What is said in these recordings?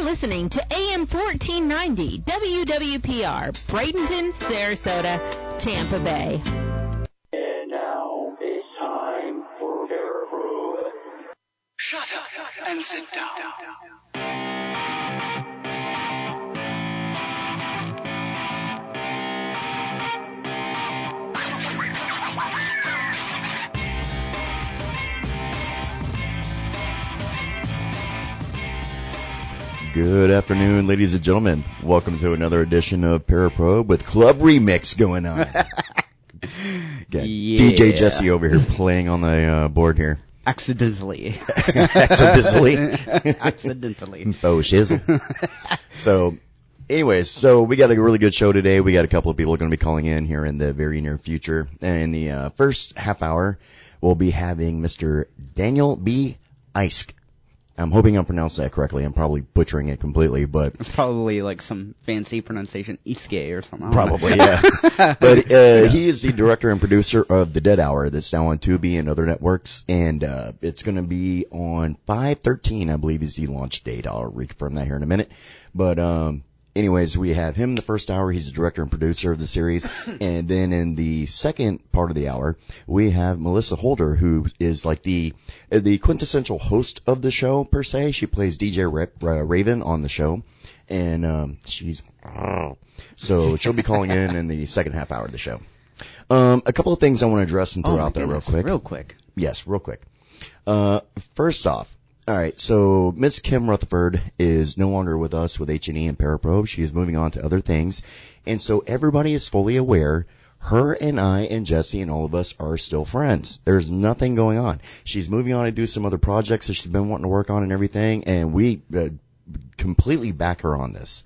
You're listening to AM 1490 WWPR, Bradenton, Sarasota, Tampa Bay. And now it's time for Parapro. Shut up and sit down. Good afternoon, ladies and gentlemen. Welcome to another edition of Paraprobe with Club Remix going on. Got DJ Jesse over here playing on the uh, board here. Accidentally. Accidentally. Accidentally. Faux shizzle. so, anyways, so we got a really good show today. We got a couple of people going to be calling in here in the very near future. And in the uh, first half hour, we'll be having Mr. Daniel B. Isk. I'm hoping I'm pronouncing that correctly. I'm probably butchering it completely, but It's probably like some fancy pronunciation, Iske or something. I don't know. Probably, yeah. but uh, he is the director and producer of The Dead Hour that's now on Tubi and other networks, and uh, it's going to be on 513, I believe, is the launch date. I'll reconfirm that here in a minute. But um, anyways, we have him the first hour. He's the director and producer of the series, and then in the second part of the hour, we have Melissa Holder, who is like the the quintessential host of the show per se. She plays DJ Ra- Raven on the show, and um, she's so she'll be calling in in the second half hour of the show. Um, a couple of things I want to address and throw Oh out there real quick. Real quick. Yes, real quick. Uh, first off, all right. So Miss Kim Rutherford is no longer with us with H and E and Paraprobe. She is moving on to other things, and so everybody is fully aware. Her and I and Jesse and all of us are still friends. There's nothing going on. She's moving on to do some other projects that she's been wanting to work on and everything, and we uh, completely back her on this.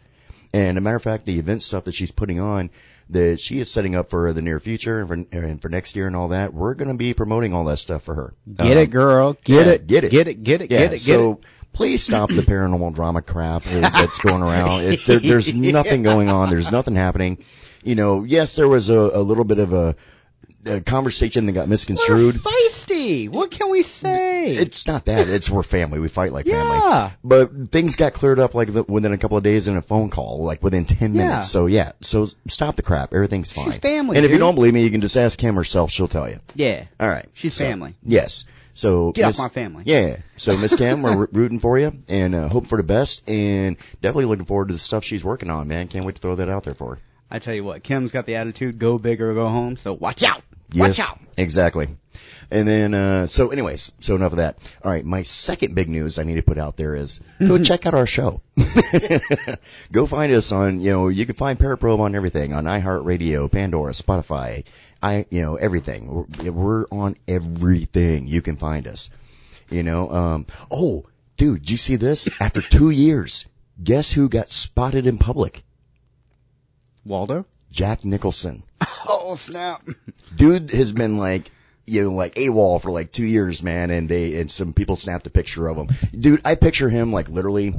And a matter of fact, the event stuff that she's putting on that she is setting up for the near future and for, and for next year and all that, we're going to be promoting all that stuff for her. Get Um, it, girl. Get yeah, it. get it. Get it. Get it. yeah, Get it. Get so it. please stop the paranormal drama crap that's going around. It, there, there's nothing going on. There's nothing happening. You know, yes, there was a, a little bit of a, a conversation that got misconstrued. We're feisty. What can we say? It's not that. It's we're family. We fight like family. Yeah. But things got cleared up like the, within a couple of days in a phone call, like within 10 Yeah. minutes. So yeah, so stop the crap. Everything's fine. She's family, And if you don't believe me, you can just ask Kim herself. She'll tell you. yeah. All right. She's So, family. Yes. So Get off my family. Yeah. So Miss Kim, we're rooting for you and uh, hoping for the best, and definitely looking forward to the stuff she's working on. Man, can't wait to throw that out there for her. I tell you what, Kim's got the attitude, go big or go home, so watch out. Watch Yes, out. exactly. And then, uh, so anyways, so enough of that. All right, my second big news I need to put out there is go check out our show. go find us on, you know, you can find Paraprobe on everything, on iHeartRadio, Pandora, Spotify, I, you know, everything. We're, we're on everything. You can find us. You know, um, oh, dude, did you see this? After two years, guess who got spotted in public? Waldo? Jack Nicholson. Oh, snap. dude has been like you know like AWOL for like two years, man, and they and some people snapped a picture of him. Dude, I picture him like literally.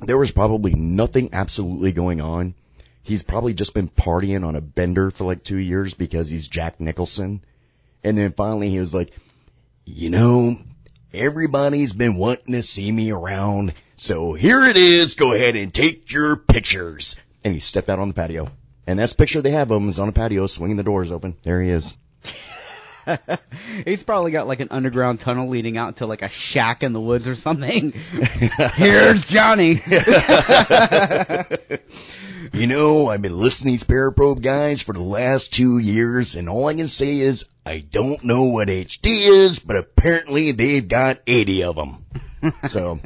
There was probably nothing absolutely going on. He's probably just been partying on a bender for like two years because he's Jack Nicholson. And then finally he was like, you know, everybody's been wanting to see me around, so here it is. Go ahead and take your pictures. And he stepped out on the patio. And that's the picture they have of him is on a patio swinging the doors open. There he is. He's probably got like an underground tunnel leading out to like a shack in the woods or something. Here's Johnny. You know, I've been listening to these Paraprobe guys for the last two years, and all I can say is I don't know what HD is, but apparently they've got 80 of them. So,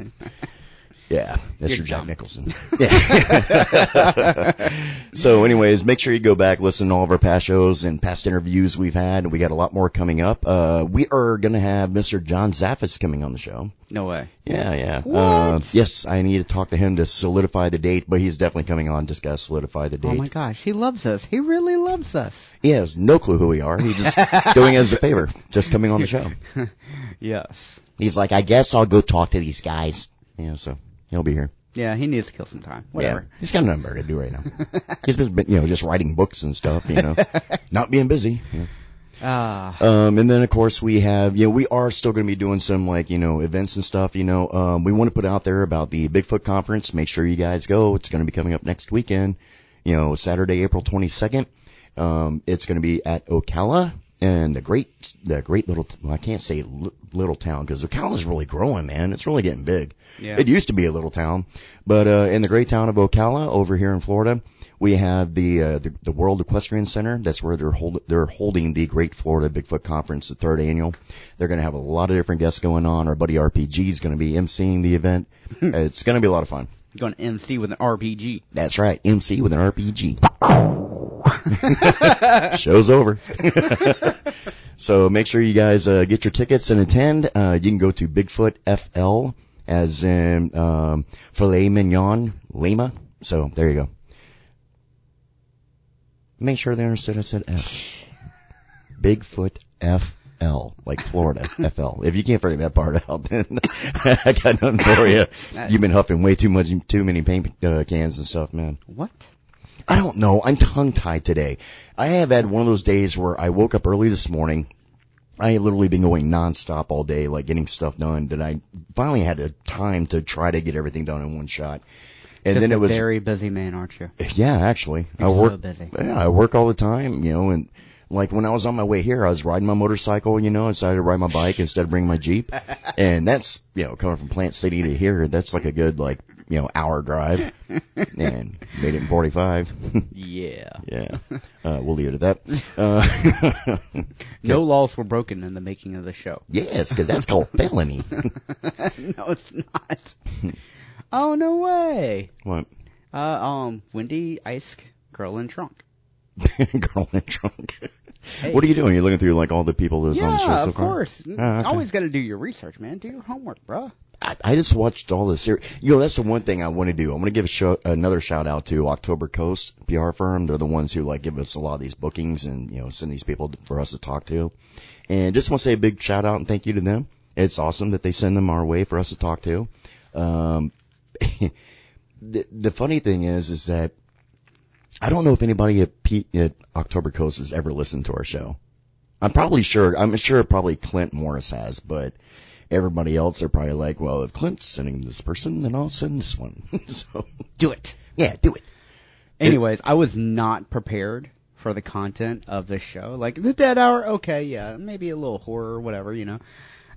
yeah, Mr. You're Jack dumb. Nicholson. Yeah. so, anyways, make sure you go back, listen to all of our past shows and past interviews we've had. And we got a lot more coming up. Uh, we are going to have Mr. John Zaffis coming on the show. No way. Yeah, yeah. What? Uh, yes, I need to talk to him to solidify the date, but he's definitely coming on. Just gotta solidify the date. Oh my gosh, he loves us. He really loves us. He has no clue who we are. He's just doing us a favor, just coming on the show. Yes. He's like, I guess I'll go talk to these guys. Yeah, so he'll be here. Yeah, he needs to kill some time. Whatever. Yeah, he's got a number to do right now. he's been, you know, just writing books and stuff. You know, not being busy. You know. Ah. Um, and then of course we have, you know, we are still going to be doing some like, you know, events and stuff, you know, um, we want to put out there about the Bigfoot conference. Make sure you guys go. It's going to be coming up next weekend, you know, Saturday, April 22nd. Um, it's going to be at Ocala and the great, the great little, well, I can't say li- little town because Ocala is really growing, man. It's really getting big. Yeah. It used to be a little town, but, uh, in the great town of Ocala over here in Florida, we have the, uh, the, the World Equestrian Center. That's where they're hold, they're holding the Great Florida Bigfoot Conference, the third annual. They're going to have a lot of different guests going on. Our buddy RPG is going to be emceeing the event. it's going to be a lot of fun. You're going to MC with an RPG. That's right. MC with an RPG. Show's over. so make sure you guys uh, get your tickets and attend. Uh, you can go to Bigfoot FL as in um, filet mignon Lima. So there you go. Make sure they understood I said F. Bigfoot FL, like Florida FL. If you can't figure that part out, then I got nothing for you. You've been huffing way too much, too many paint uh, cans and stuff, man. What? I don't know. I'm tongue tied today. I have had one of those days where I woke up early this morning. I had literally been going nonstop all day, like getting stuff done. That I finally had the time to try to get everything done in one shot. And Just then a it was, very busy man, aren't you? yeah, actually, You're I so work. busy. Yeah, I work all the time, you know, and like when I was on my way here, I was riding my motorcycle, you know, decided to ride my bike instead of bringing my Jeep. and that's, you know, coming from Plant City to here, that's like a good, like, you know, hour drive. and made it in 45. Yeah. yeah. Uh, we'll leave it at that. Uh, No laws were broken in the making of the show. yes, cause that's called felony. no, it's not. oh no way. what? Uh, um, Wendy Ice Girl in Trunk. Girl in trunk. Hey. What are you doing? You're looking through like all the people that's on the show Yeah, so of far? course. Ah, okay. Always got to do your research, man. Do your homework, bruh. I, I just watched all the series. You know, that's the one thing I want to do. I'm going to give a show, another shout out to October Coast PR firm. They're the ones who like give us a lot of these bookings and you know send these people for us to talk to. And just want to say a big shout out and thank you to them. It's awesome that they send them our way for us to talk to. Um, the the funny thing is, is that I don't know if anybody at, P, at October Coast has ever listened to our show. I'm probably sure. I'm sure probably Clint Morris has, but everybody else are probably like, well, if Clint's sending this person, then I'll send this one. so Do it. yeah, do it. Anyways, I was not prepared for the content of this show. Like the Dead Hour, okay, yeah, maybe a little horror, or whatever, you know.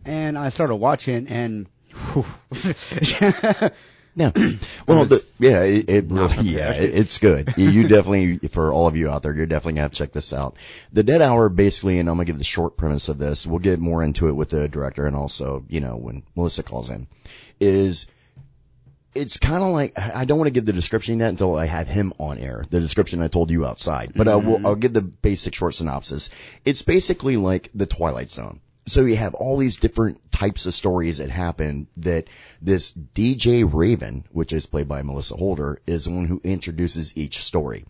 And I started watching, and whew, Yeah. Well, the, yeah, it, it really, yeah, it, it's good. You- definitely, for all of you out there, you're definitely gonna have to check this out. The Dead Hour, basically, and I'm gonna give the short premise of this. We'll get more into it with the director and also, you know, when Melissa calls in, is it's kind of like I don't want to give the description yet until I have him on air. The description I told you outside, but I will. I'll give the basic short synopsis. It's basically like the Twilight Zone. So you have all these different types of stories that happen that this DJ Raven, which is played by Melissa Holder, is the one who introduces each story.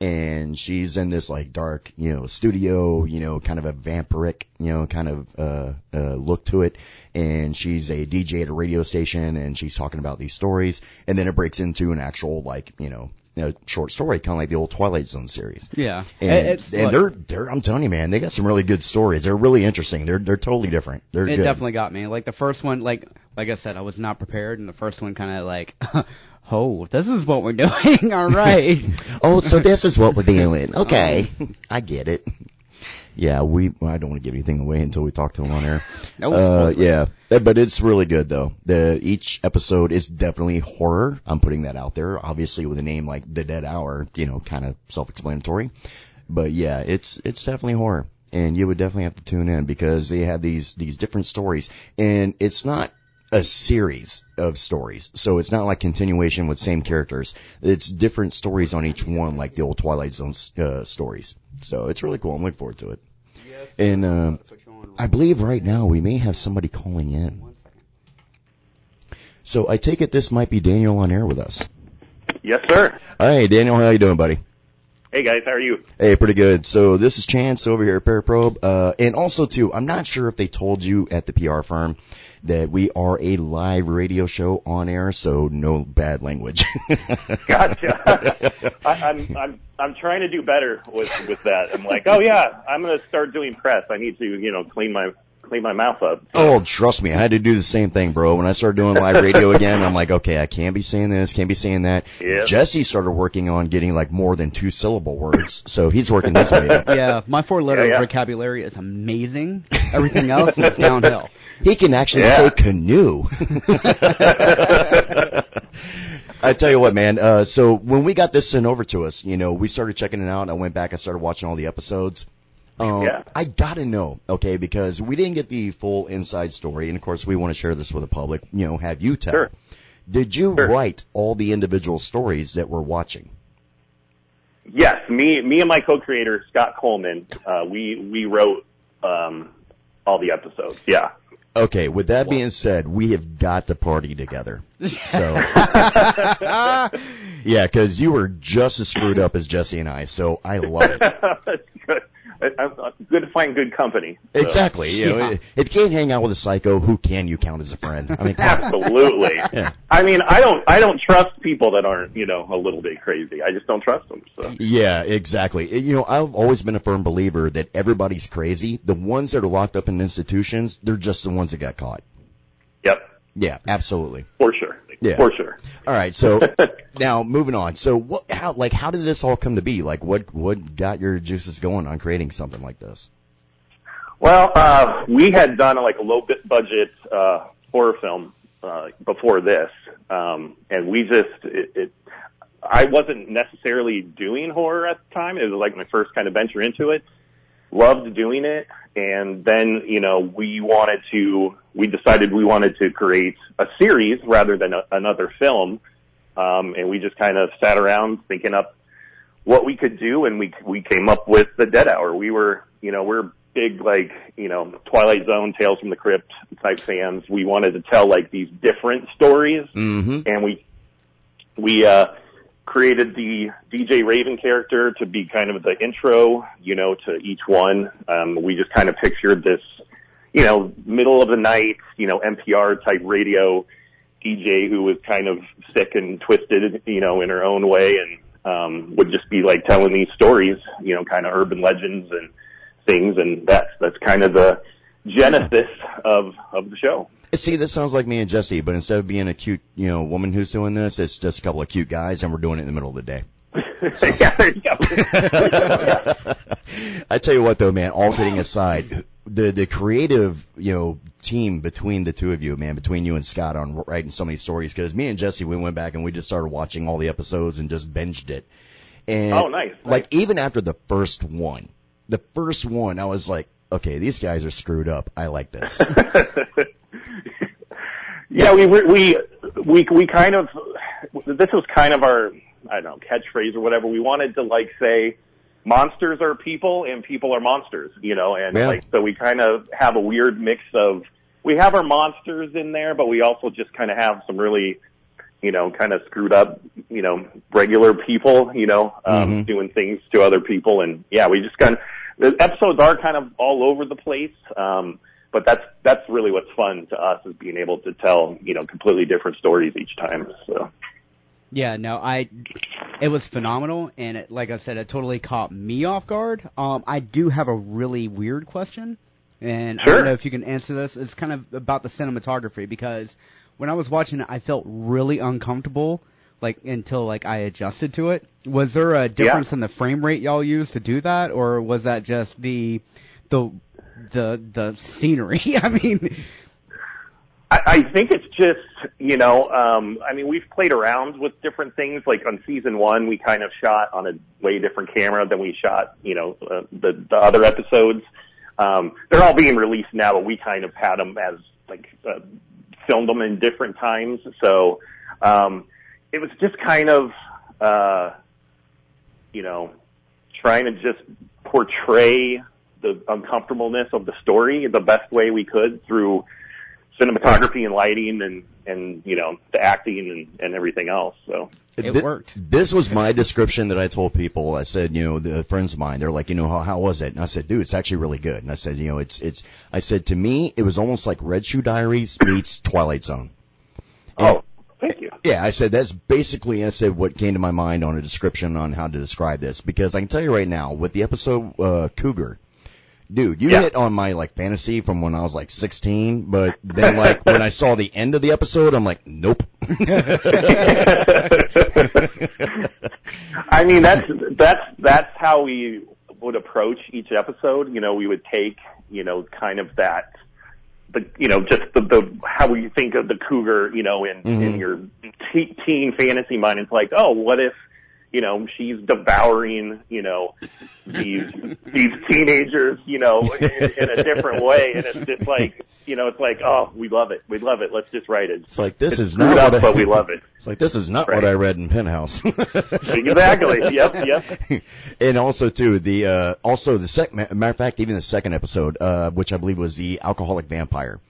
And she's in this like dark, you know, studio, you know, kind of a vampiric, you know, kind of, uh, uh, look to it. And she's a DJ at a radio station and she's talking about these stories. And then it breaks into an actual like, you know, a short story, kind of like the old Twilight Zone series. yeah, And, it's and they're, they're, I'm telling you, man, they got some really good stories. They're really interesting. They're, they're totally different. They're it good. definitely got me. Like the first one, like like I said, I was not prepared, and the first one kind of like, oh, this is what we're doing. All right. oh, so this is what we're doing. Okay. Uh-huh. I get it. Yeah, we, well, I don't want to give anything away until we talk to him on air. No uh, yeah, but it's really good though. The, each episode is definitely horror. I'm putting that out there. Obviously with a name like The Dead Hour, you know, kind of self-explanatory. But yeah, it's, it's definitely horror. And you would definitely have to tune in because they have these, these different stories. And it's not a series of stories. So it's not like continuation with same characters. It's different stories on each one, like the old Twilight Zone uh, stories. So it's really cool. I'm looking forward to it. And um, I believe right now we may have somebody calling in. So I take it this might be Daniel on air with us. Yes, sir. Hey, Daniel, how you doing, buddy? Hey guys, how are you? Hey, pretty good. So this is Chance over here at Paraprobe. Uh, and also too, I'm not sure if they told you at the PR firm that we are a live radio show on air, so no bad language. Gotcha. I, I'm I'm I'm trying to do better with with that. I'm like, oh yeah, I'm gonna start doing press. I need to you know clean my clean my mouth up. oh, trust me, I had to do the same thing, bro. When I started doing live radio again, I'm like, okay, I can't be saying this, can't be saying that. Yep. Jesse started working on getting like more than two syllable words, so he's working his way up. Yeah, my four letter Yeah, yeah. vocabulary is amazing. Everything else is downhill. He can actually Yeah. say canoe. I tell you what, man. Uh, so when we got this sent over to us, you know, we started checking it out. And I went back. I started watching all the episodes. Um, Yeah. I gotta know, okay, because we didn't get the full inside story, and of course we want to share this with the public. You know, have you tell. Sure. Did you Sure. write all the individual stories that we're watching? Yes, me me and my co-creator Scott Coleman, uh, we we wrote um, all the episodes. Yeah. Okay. With that being said, we have got to party together. So. Yeah, because you were just as screwed up as Jesse and I, so I love it. That's good. I, I, good to find good company. So, Exactly. You know, Yeah. if you can't hang out with a psycho, who can you count as a friend? I mean. Absolutely. Yeah. I mean, I don't I don't trust people that aren't you know a little bit crazy. I just don't trust them. So. yeah, exactly. You know, I've always been a firm believer that everybody's crazy. The ones that are locked up in institutions, they're just the ones that got caught. Yep. Yeah, absolutely. For sure. Yeah. For sure. All right, so now moving on. So what? How? Like, how did this all come to be? Like, what? What got your juices going on creating something like this? Well, uh, we had done like a low bit budget uh, horror film uh, before this, um, and we just it, it. I wasn't necessarily doing horror at the time. It was like my first kind of venture into it. Loved doing it, and then you know we wanted to. We decided we wanted to create a series rather than a, another film, um, and we just kind of sat around thinking up what we could do and we we came up with the dead hour we were you know we're big like you know twilight zone tales from the crypt type fans we wanted to tell like these different stories Mm-hmm. and we we uh created the DJ Raven character to be kind of the intro you know to each one um we just kind of pictured this you know middle of the night you know NPR type radio DJ who was kind of sick and twisted, you know, in her own way and um would just be like telling these stories, you know, kind of urban legends and things and that's that's kind of the genesis of of the show. See, this sounds like me and Jesse, but instead of being a cute, you know, woman who's doing this, it's just a couple of cute guys, and we're doing it in the middle of the day. yeah, there you go. I tell you what, though, man. All kidding aside, the the creative, you know, team between the two of you, man, between you and Scott on writing so many stories, because me and Jesse, we went back and we just started watching all the episodes and just binged it. And Oh, nice, Like even after the first one, the first one, I was like, okay, these guys are screwed up. I like this. yeah, we we we we kind of this was kind of our I don't know catchphrase or whatever. We wanted to like say monsters are people and people are monsters, you know, and Yeah. like so we kind of have a weird mix of we have our monsters in there, but we also just kind of have some really you know kind of screwed up you know regular people, you know, um, Mhm. doing things to other people, and yeah, we just kind of the episodes are kind of all over the place. Um, but that's that's really what's fun to us is being able to tell you know completely different stories each time. So Yeah, no, I, it was phenomenal, and it, like I said, it totally caught me off guard. Um, I do have a really weird question, and I don't know if you can answer this. It's kind of about the cinematography because when I was watching it, I felt really uncomfortable, like until like I adjusted to it. Was there a difference in the frame rate y'all used to do that, or was that just the, the, the the scenery? I mean, I, I think it's just you know um, I mean we've played around with different things. Like on season one, we kind of shot on a way different camera than we shot you know uh, the the other episodes. Um, they're all being released now, but we kind of had them as like uh, filmed them in different times. So um, it was just kind of uh, you know trying to just portray the uncomfortableness of the story the best way we could through cinematography and lighting and and you know the acting and, and everything else. So It Thi- worked. This was my description that I told people. I said, you know, the friends of mine, they're like, you know, how, how was it? And I said, dude, it's actually really good. And I said, you know, it's, it's, I said, to me, it was almost like Red Shoe Diaries meets Twilight Zone. oh, thank you. Yeah, I said that's basically I said what came to my mind on a description on how to describe this because I can tell you right now with the episode uh, Cougar, dude, you Yeah. hit on my like fantasy from when I was like 16, but then like when I saw the end of the episode, I'm like, nope. I mean, that's that's that's how we would approach each episode. You know, we would take you know kind of that. The, you know, just the, the, how we think of the cougar, you know, in, in mm-hmm. your te- teen fantasy mind. It's like, oh, what if, you know, she's devouring, you know, these, these teenagers, you know, in, in a different way. And it's just like, you know, it's like, oh, we love it. We love it. Let's just write it. It's like this It's is not up, what I, but we love it. It's like this is not what I read in Penthouse. Exactly. Yep. Yep. and also too the uh also the second matter of fact even the second episode uh which I believe was the alcoholic vampire.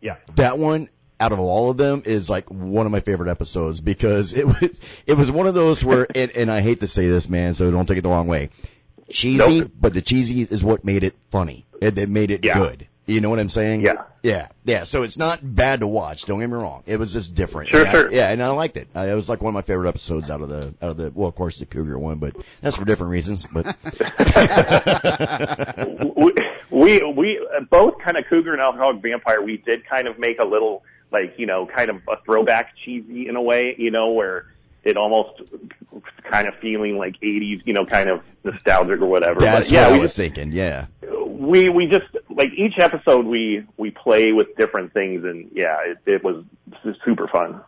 Yeah. That one out of all of them is like one of my favorite episodes because it was it was one of those where and, and I hate to say this man so don't take it the wrong way. Cheesy, Nope. but the cheesy is what made it funny. It, it made it Yeah. good. You know what I'm saying? Yeah. Yeah. Yeah. So it's not bad to watch. Don't get me wrong. It was just different. Sure, I- sure. yeah, and I liked it. I, it was like one of my favorite episodes out of the out of the well, of course the Cougar one, but that's for different reasons. But we, we we both kind of cougar and alcoholic vampire. We did kind of make a little like you know kind of a throwback cheesy in a way, you know, where it almost kind of feeling like 80s, you know, kind of nostalgic or whatever. that's but yeah, what I we was just, thinking. Yeah. we we just like each episode we we play with different things and yeah, it, it was super fun.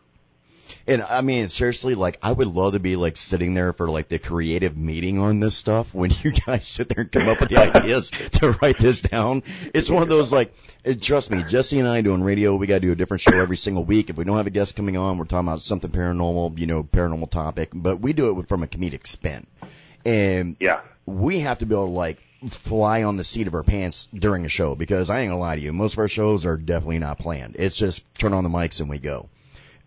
And I mean, seriously, like, I would love to be like sitting there for like the creative meeting on this stuff when you guys sit there and come up with the ideas to write this down. It's one of those like, trust me, Jesse and I doing radio, we gotta do a different show every single week. If we don't have a guest coming on, we're talking about something paranormal, you know, paranormal topic, but we do it from a comedic spin. And Yeah. we have to be able to like fly on the seat of our pants during a show because I ain't gonna lie to you, most of our shows are definitely not planned. It's just turn on the mics and we go.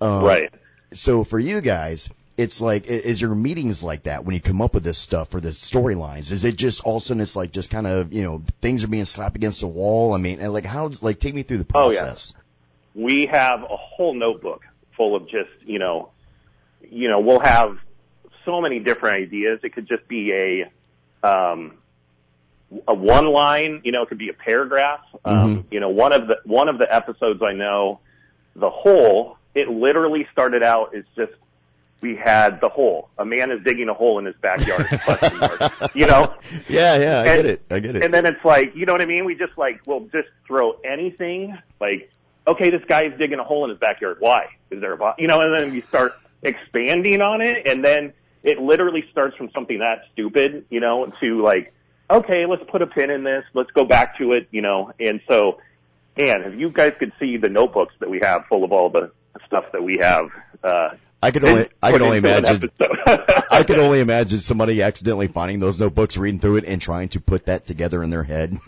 Um, right. So for you guys, it's like, is your meetings like that when you come up with this stuff for the storylines? Is it just all of a sudden it's like just kind of, you know, things are being slapped against the wall? I mean, and like how, like take me through the Oh, yeah. process. we have a whole notebook full of just, you know, you know, we'll have so many different ideas. It could just be a, um, a one line, you know, it could be a paragraph. Um, you know, one of the, one of the episodes I know, the whole, it literally started out as just, we had the hole. A man is digging a hole in his backyard. you know? Yeah, yeah, I And- get it. I get it. And then it's like, you know what I mean? We just like, we'll just throw anything. Like, okay, this guy is digging a hole in his backyard. Why? Is there a, bo-? you know? And then we start expanding on it, and then it literally starts from something that stupid, you know, to like, okay, let's put a pin in this. Let's go back to it, you know. And so, man, if you guys could see the notebooks that we have full of all the stuff that we have, uh, I could only, I could only imagine. I could only imagine somebody accidentally finding those notebooks, reading through it, and trying to put that together in their head.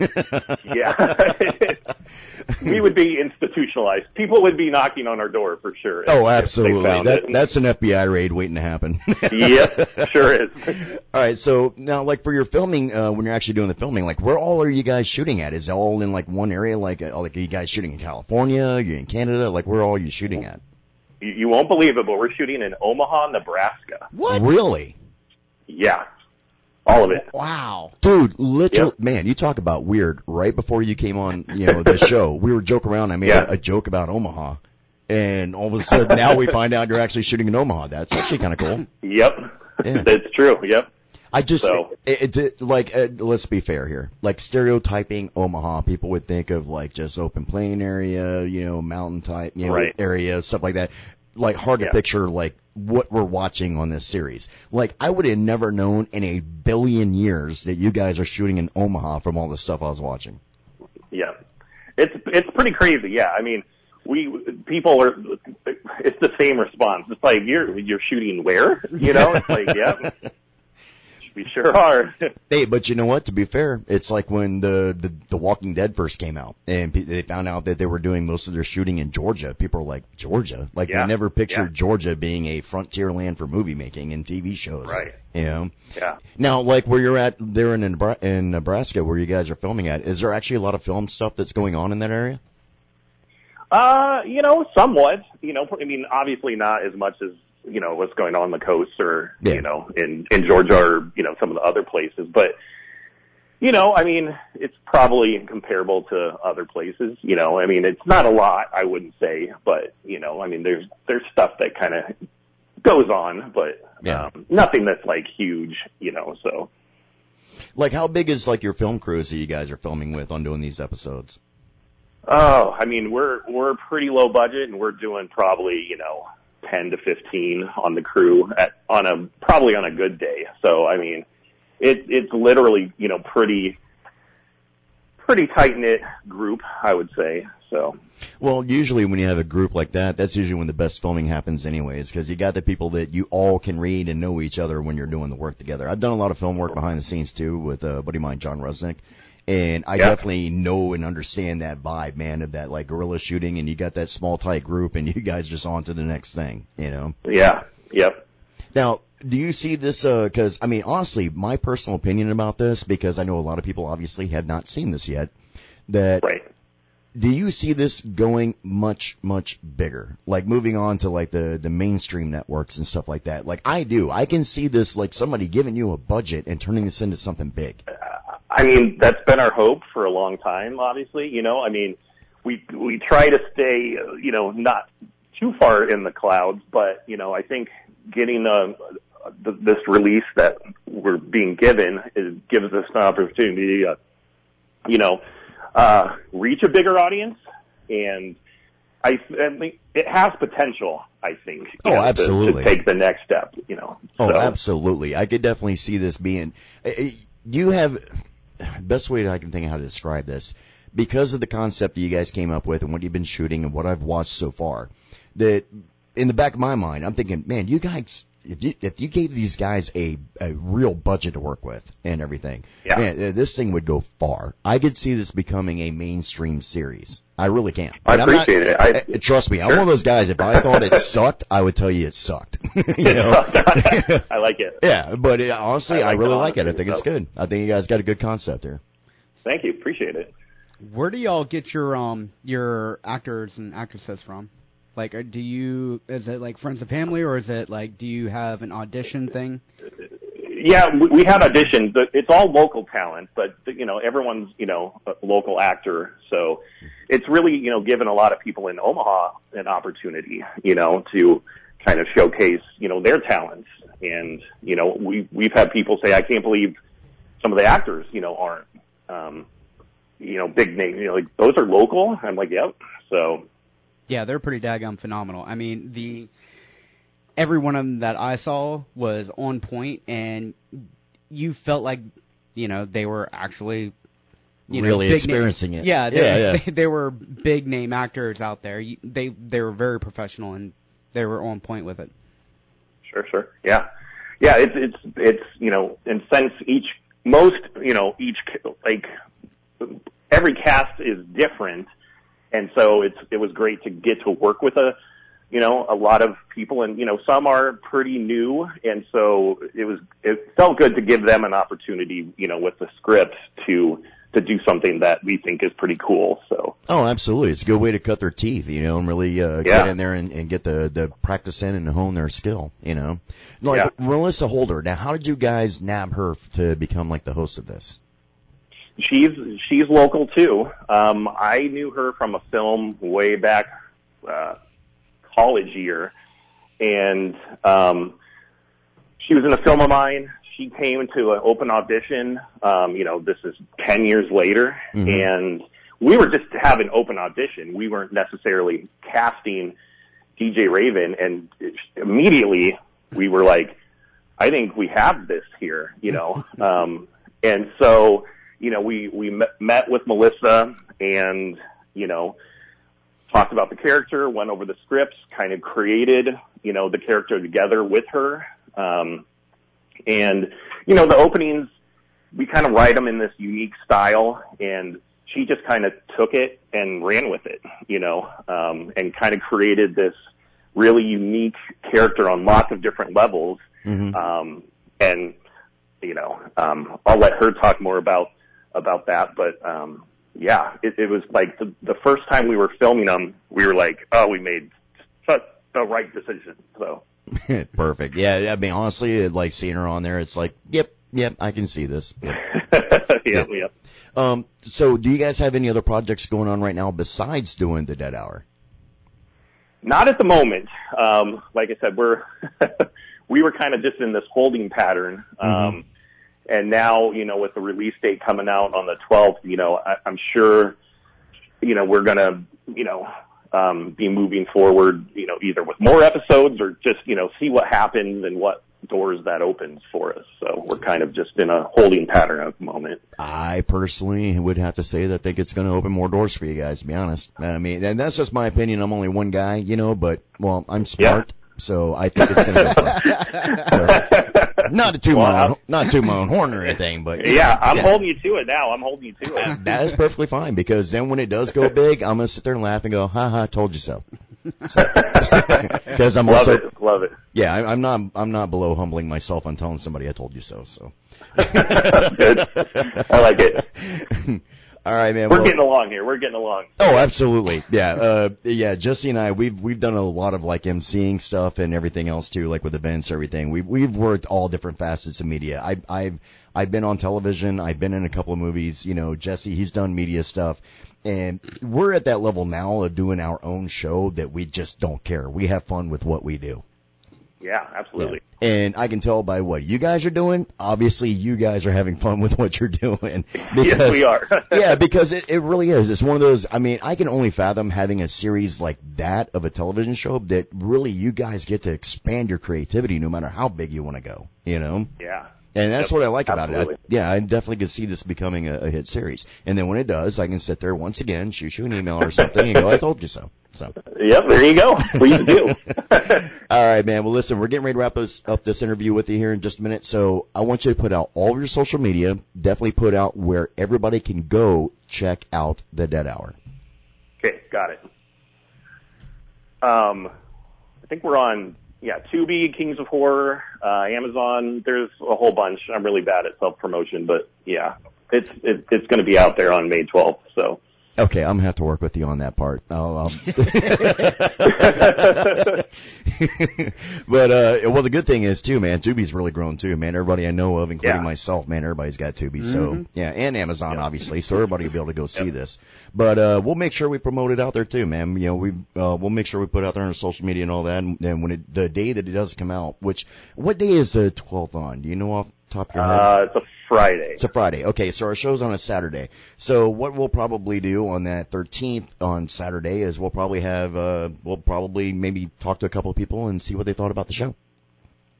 Yeah. we would be institutionalized. People would be knocking on our door for sure. oh, if absolutely. found That, that's an FBI raid waiting to happen. yep, sure is. All right, so now, like for your filming, uh, when you're actually doing the filming, like where all are you guys shooting at? Is it all in like one area? Like, uh, like are you guys shooting in California? Are You're in Canada? Like, where all are you shooting at? You, you won't believe it, but we're shooting in Omaha, Nebraska. What? Really, Yeah. All of it. Wow. dude? Literally, Yep. man, you talk about weird. Right before you came on, you know, the show, we were joking around. I made Yeah. a, a joke about Omaha, and all of a sudden now we find out you're actually shooting in Omaha. That's actually kind of cool. Yep. Yeah. That's true. Yep. I just So- it, it, it- like uh, let's be fair here. Like stereotyping Omaha, people would think of like just open plain area, you know, mountain type, you know, Right. area, stuff like that. Like hard to Yeah. picture like what we're watching on this series. Like I would have never known in a billion years that you guys are shooting in Omaha from all the stuff I was watching. Yeah. It's it's pretty crazy. Yeah. I mean, we people are. It's the same response. It's like you're you're shooting where? You know? It's like yeah. We sure are. Hey, but you know what? To be fair, it's like when the the, the Walking Dead first came out, and pe- they found out that they were doing most of their shooting in Georgia. People were like, Georgia? Like Yeah. they never pictured Yeah. Georgia being a frontier land for movie making and TV shows. Right. You know. yeah. Now, like where you're at there in in Nebraska, where you guys are filming at, is there actually a lot of film stuff that's going on in that area? Uh, you know, somewhat. You know, I mean, obviously not as much as you know what's going on in the coast or Yeah. you know in in Georgia or you know some of the other places, but you know, I mean, it's probably comparable to other places. You know, I mean, it's not a lot, I wouldn't say, but you know, I mean, there's there's stuff that kind of goes on, but Yeah. um, nothing that's like huge. You know, so. Like, how big is like your film crews that you guys are filming with on doing these episodes? Oh, I mean, we're we're pretty low budget, and we're doing probably you know ten to fifteen on the crew at on a probably on a good day. So I mean, it it's literally you know pretty pretty tight knit group, I would say. So Well, usually when you have a group like that, that's usually when the best filming happens anyways, because you got the people that you all can read and know each other when you're doing the work together. I've done a lot of film work behind the scenes too with uh, a buddy of mine, John Rusnick, and I Yeah. definitely know and understand that vibe, man, of that like guerrilla shooting, and you got that small tight group, and you guys just on to the next thing, you know? yeah, yep. Now, do you see this? uh, Because I mean, honestly, my personal opinion about this, because I know a lot of people obviously have not seen this yet. That Right. do you see this going much much bigger? Like moving on to like the the mainstream networks and stuff like that. Like I do. I can see this like somebody giving you a budget and turning this into something big. I mean, that's been our hope for a long time, obviously, you know, I mean, we, we try to stay, uh, you know, not too far in the clouds, but, you know, I think getting, uh, th- this release that we're being given is, gives us an opportunity, to, you know, uh, reach a bigger audience and I, I think it has potential, I think. Oh, know, absolutely. To, take the next step, you know. Oh, So- absolutely. I could definitely see this being. eh, eh, You have best way that I can think of how to describe this because of the concept that you guys came up with and what you've been shooting and what I've watched so far. That in the back of my mind, I'm thinking, man, you guys. If you, if you gave these guys a, a real budget to work with and everything, Yeah. man, eh, this thing would go far. I could see this becoming a mainstream series. I really can. I And I'm not- appreciate it. I- eh, trust me, I'm one of those guys. If I thought it sucked, I would tell you it sucked. you know? I like it. Yeah, but uh, honestly, I I, really like it. I think it's good. I think you guys got a good concept here. Thank you. Appreciate it. Where do y'all get your um your actors and actresses from? Like, do you is it like friends and family, or is it like do you have an audition thing? Yeah, we, we had auditions. It's all local talent, but you know everyone's you know a local actor, so it's really you know given a lot of people in Omaha an opportunity, you know, to kind of showcase you know their talents. And you know we we've had people say, I can't believe some of the actors you know aren't um, you know big name. You know, like those are local. I'm like, yep. So Yeah, they're pretty daggum phenomenal. I mean, the every one of them that I saw was on point, and you felt like you know they were actually you know, Really big experiencing name, it. Yeah, they, Yeah, yeah. They, they were big name actors out there. They they were very professional and they were on point with it. Sure, sure. Yeah. Yeah, it's, it's, it's, you know, and since each, most, you know, each, like, every cast is different. And so it's, it was great to get to work with a, you know, a lot of people and, you know, some are pretty new. And so it was, it felt good to give them an opportunity, you know, with the script to, to do something that we think is pretty cool. So, Oh, absolutely. It's a good way to cut their teeth, you know, and really uh, Yeah. get in there and, and get the, the practice in and hone their skill, you know. Like Yeah. Melissa Holder. Now, how did you guys nab her to become like the host of this? She's she's local too. Um, I knew her from a film way back uh, college year, and um, she was in a film of mine. She came to an open audition. Um, you know, this is ten years later, Mhm. and we were just having open audition. We weren't necessarily casting DJ Raven, and immediately we were like, I think we have this here, you know. um, and so, you know, we we met, with Melissa and you know talked about the character, went over the scripts, kind of created you know the character together with her. Um, And, you know, the openings, we kind of write them in this unique style and she just kind of took it and ran with it, you know, um, and kind of created this really unique character on lots of different levels. Mhm. Um, and, you know, um, I'll let her talk more about, about that, but, um, yeah, it, it was like the, the first time we were filming them, we were like, oh, we made such the right decision. So, Perfect. Yeah, I mean, honestly, like seeing her on there, it's like, yep, yep, I can see this. Yep. yeah, yeah. Um, so do you guys have any other projects going on right now besides doing the Dead Hour? Not at the moment. Um, like I said, we're we were kind of just in this holding pattern. Um, and now, you know, with the release date coming out on the 12th, you know, I, I'm sure, you know, we're gonna, you know, um, be moving forward, you know, either with more episodes or just, you know, see what happens and what doors that opens for us. So we're kind of just in a holding pattern at the moment. I personally would have to say that I think it's going to open more doors for you guys, to be honest. I mean, and that's just my opinion. I'm only one guy, you know, but, well, I'm smart, so I think it's going to be fun. So, not to toot Well, my own, not to my own horn or anything, but Yeah, I'm holding you to it now. I'm holding you to it. That is perfectly fine because then when it does go big, I'm gonna sit there and laugh and go, "Ha ha, told you so." Because I'm Love also, it. Love it. yeah, I, I'm not, I'm not below humbling myself on telling somebody I told you so. So, Good. I like it. All right, man. We're well- getting along here. We're getting along. Oh, absolutely. Yeah. Uh, yeah. Jesse and I, we've, we've done a lot of like emceeing stuff and everything else too, like with events, everything. We've, we've worked all different facets of media. I, I've, I've been on television. I've been in a couple of movies. You know, Jesse, he's done media stuff. And we're at that level now of doing our own show that we just don't care. We have fun with what we do. Yeah, absolutely. And I can tell by what you guys are doing. Obviously, you guys are having fun with what you're doing. Yes, we are. yeah, because it, it really is. It's one of those. I mean, I can only fathom having a series like that of a television show that really you guys get to expand your creativity no matter how big you want to go. You know, Yeah. And that's Yep, what I like about it. I, yeah, I definitely could see this becoming a, a hit series. And then when it does, I can sit there once again, shoot you an email or something, and go, "I told you so." So. Yep, there you go. Please do. All right, man. Well, listen, we're getting ready to wrap this, up this interview with you here in just a minute. So I want you to put out all of your social media. Definitely put out where everybody can go check out the Dead Hour. okay, got it. Um, I think we're on, yeah, Tubi, Kings of Horror, uh, Amazon. There's a whole bunch. I'm really bad at self promotion, but yeah, it's it, it's going to be out there on May 12th. So Okay, I'm gonna have to work with you on that part. I'll, I'll but uh, well, the good thing is too, man. Tubi's really grown too, man. Everybody I know of, including Yeah. myself, man, everybody's got Tubi. So yeah, and Amazon obviously, so everybody will be able to go see this. But uh, we'll make sure we promote it out there too, man. You know, we uh, we'll make sure we put it out there on our social media and all that. And, and when it, the day that it does come out, which what day is the 12th on? Do you know off top of your head? uh, it's a Friday. It's a Friday. Okay, so our show's on a Saturday. So what we'll probably do on that 13th on Saturday is we'll probably have, uh, we'll probably maybe talk to a couple of people and see what they thought about the show.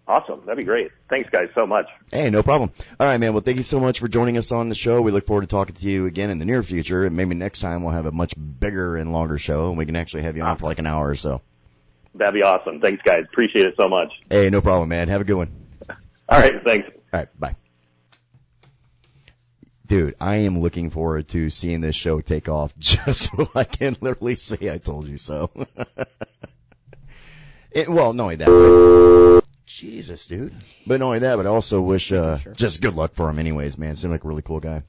Awesome. That'd be great. Thanks, guys, so much. Hey, no problem. All right, man. Well, thank you so much for joining us on the show. We look forward to talking to you again in the near future, and maybe next time we'll have a much bigger and longer show, and we can actually have you on for like an hour or so. That'd be awesome. Thanks, guys. Appreciate it so much. Hey, no problem, man. Have a good one. All right. Thanks. All right, bye. Dude, I am looking forward to seeing this show take off just so I can literally say I told you so. it, well, not only that, but, Jesus, dude. But not only that, but I also wish, uh, just good luck for him anyways, man. Seemed like a really cool guy.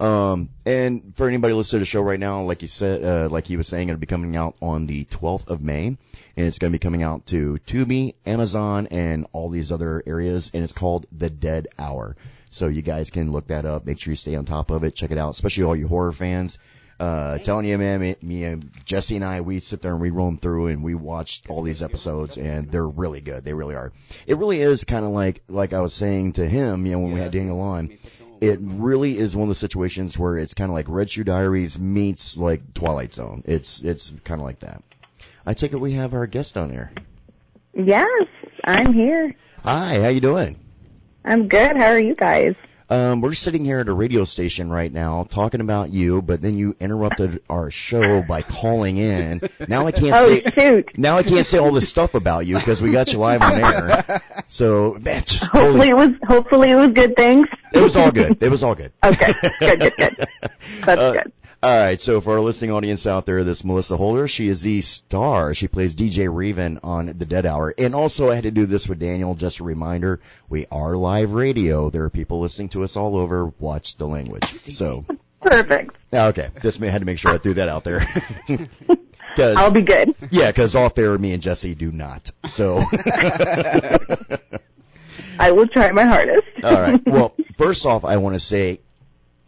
Um, and for anybody listening to the show right now, like you said, uh, like he was saying, it'll be coming out on the 12th of May, and it's going to be coming out to Tubi, Amazon, and all these other areas, and it's called The Dead Hour. So you guys can look that up. Make sure you stay on top of it. Check it out, especially all you horror fans. Uh, telling you, man, me, me and Jesse and I, we sit there and we roam through and we watched all these episodes and they're really good. They really are. It really is kind of like, like I was saying to him, you know, when we had Daniel on, it really is one of the situations where it's kind of like Red Shoe Diaries meets like Twilight Zone. It's, it's kind of like that. I take it we have our guest on here. Yes, I'm here. Hi, how you doing? I'm good. How are you guys? Um, we're sitting here at a radio station right now talking about you, but then you interrupted our show by calling in. Now I can't Oh say. shoot! Now I can't say all this stuff about you because we got you live on air. So man, just Hopefully totally, it was hopefully it was good things. it was all good. It was all good. Okay, good, good, good. That's Uh, good. All right, so for our listening audience out there, this Melissa Holder, she is the star. She plays DJ Raven on The Dead Hour. And also I had to do this with Daniel, just a reminder, we are live radio. There are people listening to us all over. Watch the language. So, Perfect. Ah, okay, just had to make sure I threw that out there. Cause, I'll be good. yeah, cause off air, me and Jesse do not. So, I will try my hardest. All right. Well, first off, I want to say,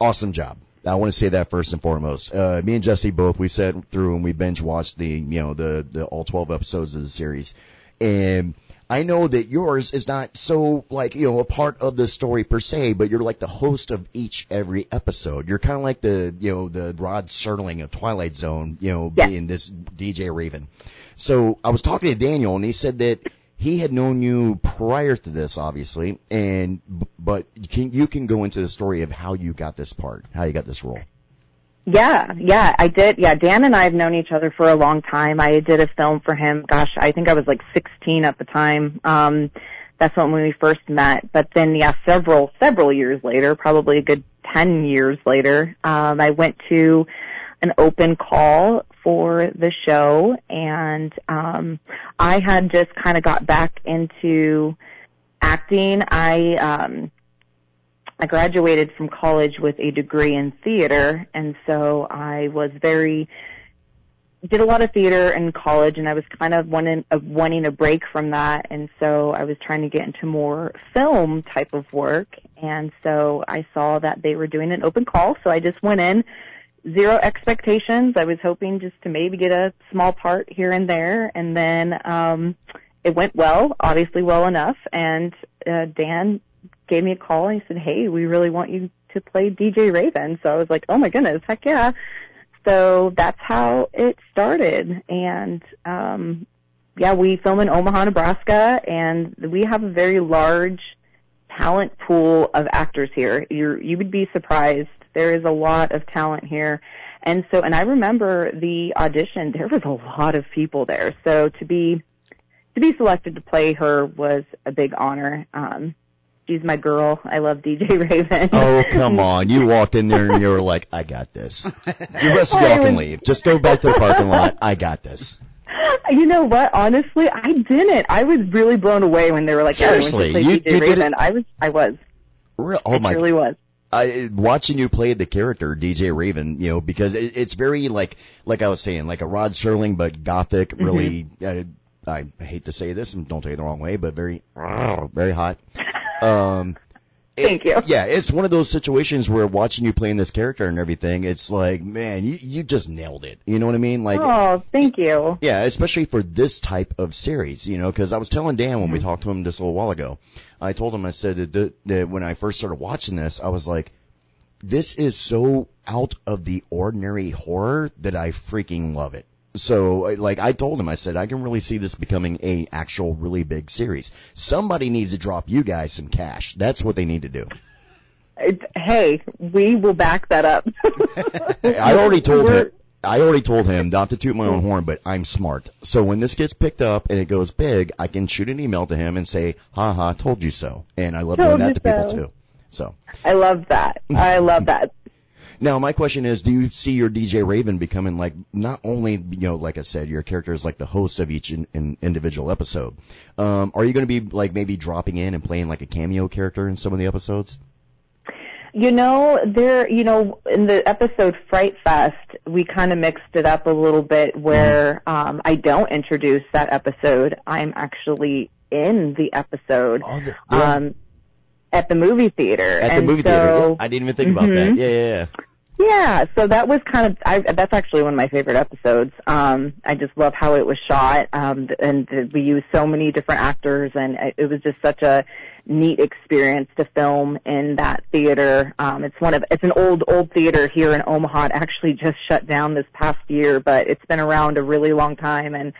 awesome job. I want to say that first and foremost. Uh, me and Jesse both, we sat through and we binge watched the, you know, the, the all 12 episodes of the series. And I know that yours is not so like, you know, a part of the story per se, but you're like the host of each every episode. You're kind of like the, you know, the Rod Serling of Twilight Zone, you know, Yeah. being this DJ Raven. So I was talking to Daniel and he said that he had known you prior to this, obviously, and but you can you can go into the story of how you got this part, how you got this role. Yeah, yeah, I did. Yeah, Dan and I have known each other for a long time. I did a film for him. Gosh, I think I was like 16 at the time. Um, that's when we first met. But then, yeah, several, several years later, probably a good 10 years later, um, I went to an open call for the show and, um, I had just kind of got back into acting. I, um, I graduated from college with a degree in theater, and so I was very did a lot of theater in college, and I was kind of wanting of wanting a break from that, and so I was trying to get into more film type of work, and so I saw that they were doing an open call, so I just went in, zero expectations. I was hoping just to maybe get a small part here and there, and then um, it went well, obviously well enough, and uh, Dan gave me a call and he said, "Hey, we really want you to play DJ Raven." So I was like, "Oh my goodness, heck yeah!" So that's how it started, and um, yeah, we film in Omaha, Nebraska, and we have a very large talent pool of actors here. You you would be surprised. There is a lot of talent here. And so, and I remember the audition, there was a lot of people there. So to be, to be selected to play her was a big honor. Um, she's my girl. I love DJ Raven. Oh come on! You walked in there and you were like, "I got this." The rest of y'all can leave. Just go back to the parking lot. I got this. You know what? Honestly, I didn't. I was really blown away when they were like, Seriously, "Yeah, we want you you- did it- I was, I was. Real, oh I my! really was. I watching you play the character DJ Raven, you know, because it, it's very like like I was saying, like a Rod Serling, but gothic. Mm-hmm. Really, uh, I hate to say this, and don't take it the wrong way, but very very hot. Um, it- Thank you. Yeah, it's one of those situations where watching you playing this character and everything, it's like, man, you you just nailed it. You know what I mean? Like, oh, thank you. yeah, especially for this type of series, you know, because I was telling Dan when we Mm-hmm. talked to him just a little while ago, I told him, I said that, that, that when I first started watching this, I was like, this is so out of the ordinary horror that I freaking love it. So, like, I told him, I said, I can really see this becoming a actual really big series. Somebody needs to drop you guys some cash. That's what they need to do. Hey, we will back that up. I already told We're- him. I already told him not to toot my own horn, but I'm smart. So when this gets picked up and it goes big, I can shoot an email to him and say, "Ha ha, told you so." And I love doing that to people too. So I love that. I love that. Now my question is, do you see your DJ Raven becoming like not only you know, like I said, your character is like the host of each in, in individual episode? Um, are you going to be like maybe dropping in and playing like a cameo character in some of the episodes? You know, there, you know, in the episode Fright Fest, we kind of mixed it up a little bit where um, I don't introduce that episode. I'm actually in the episode Oh, the, yeah, um, at the movie theater. at the movie so, theater. Yeah, I didn't even think about that. Mhm. Yeah, yeah, yeah. Yeah, so that was kind of I, that's actually one of my favorite episodes. Um, I just love how it was shot, um, and we used so many different actors, and it, it was just such a neat experience to film in that theater. Um, it's one of it's an old old theater here in Omaha. It actually just shut down this past year, but it's been around a really long time, and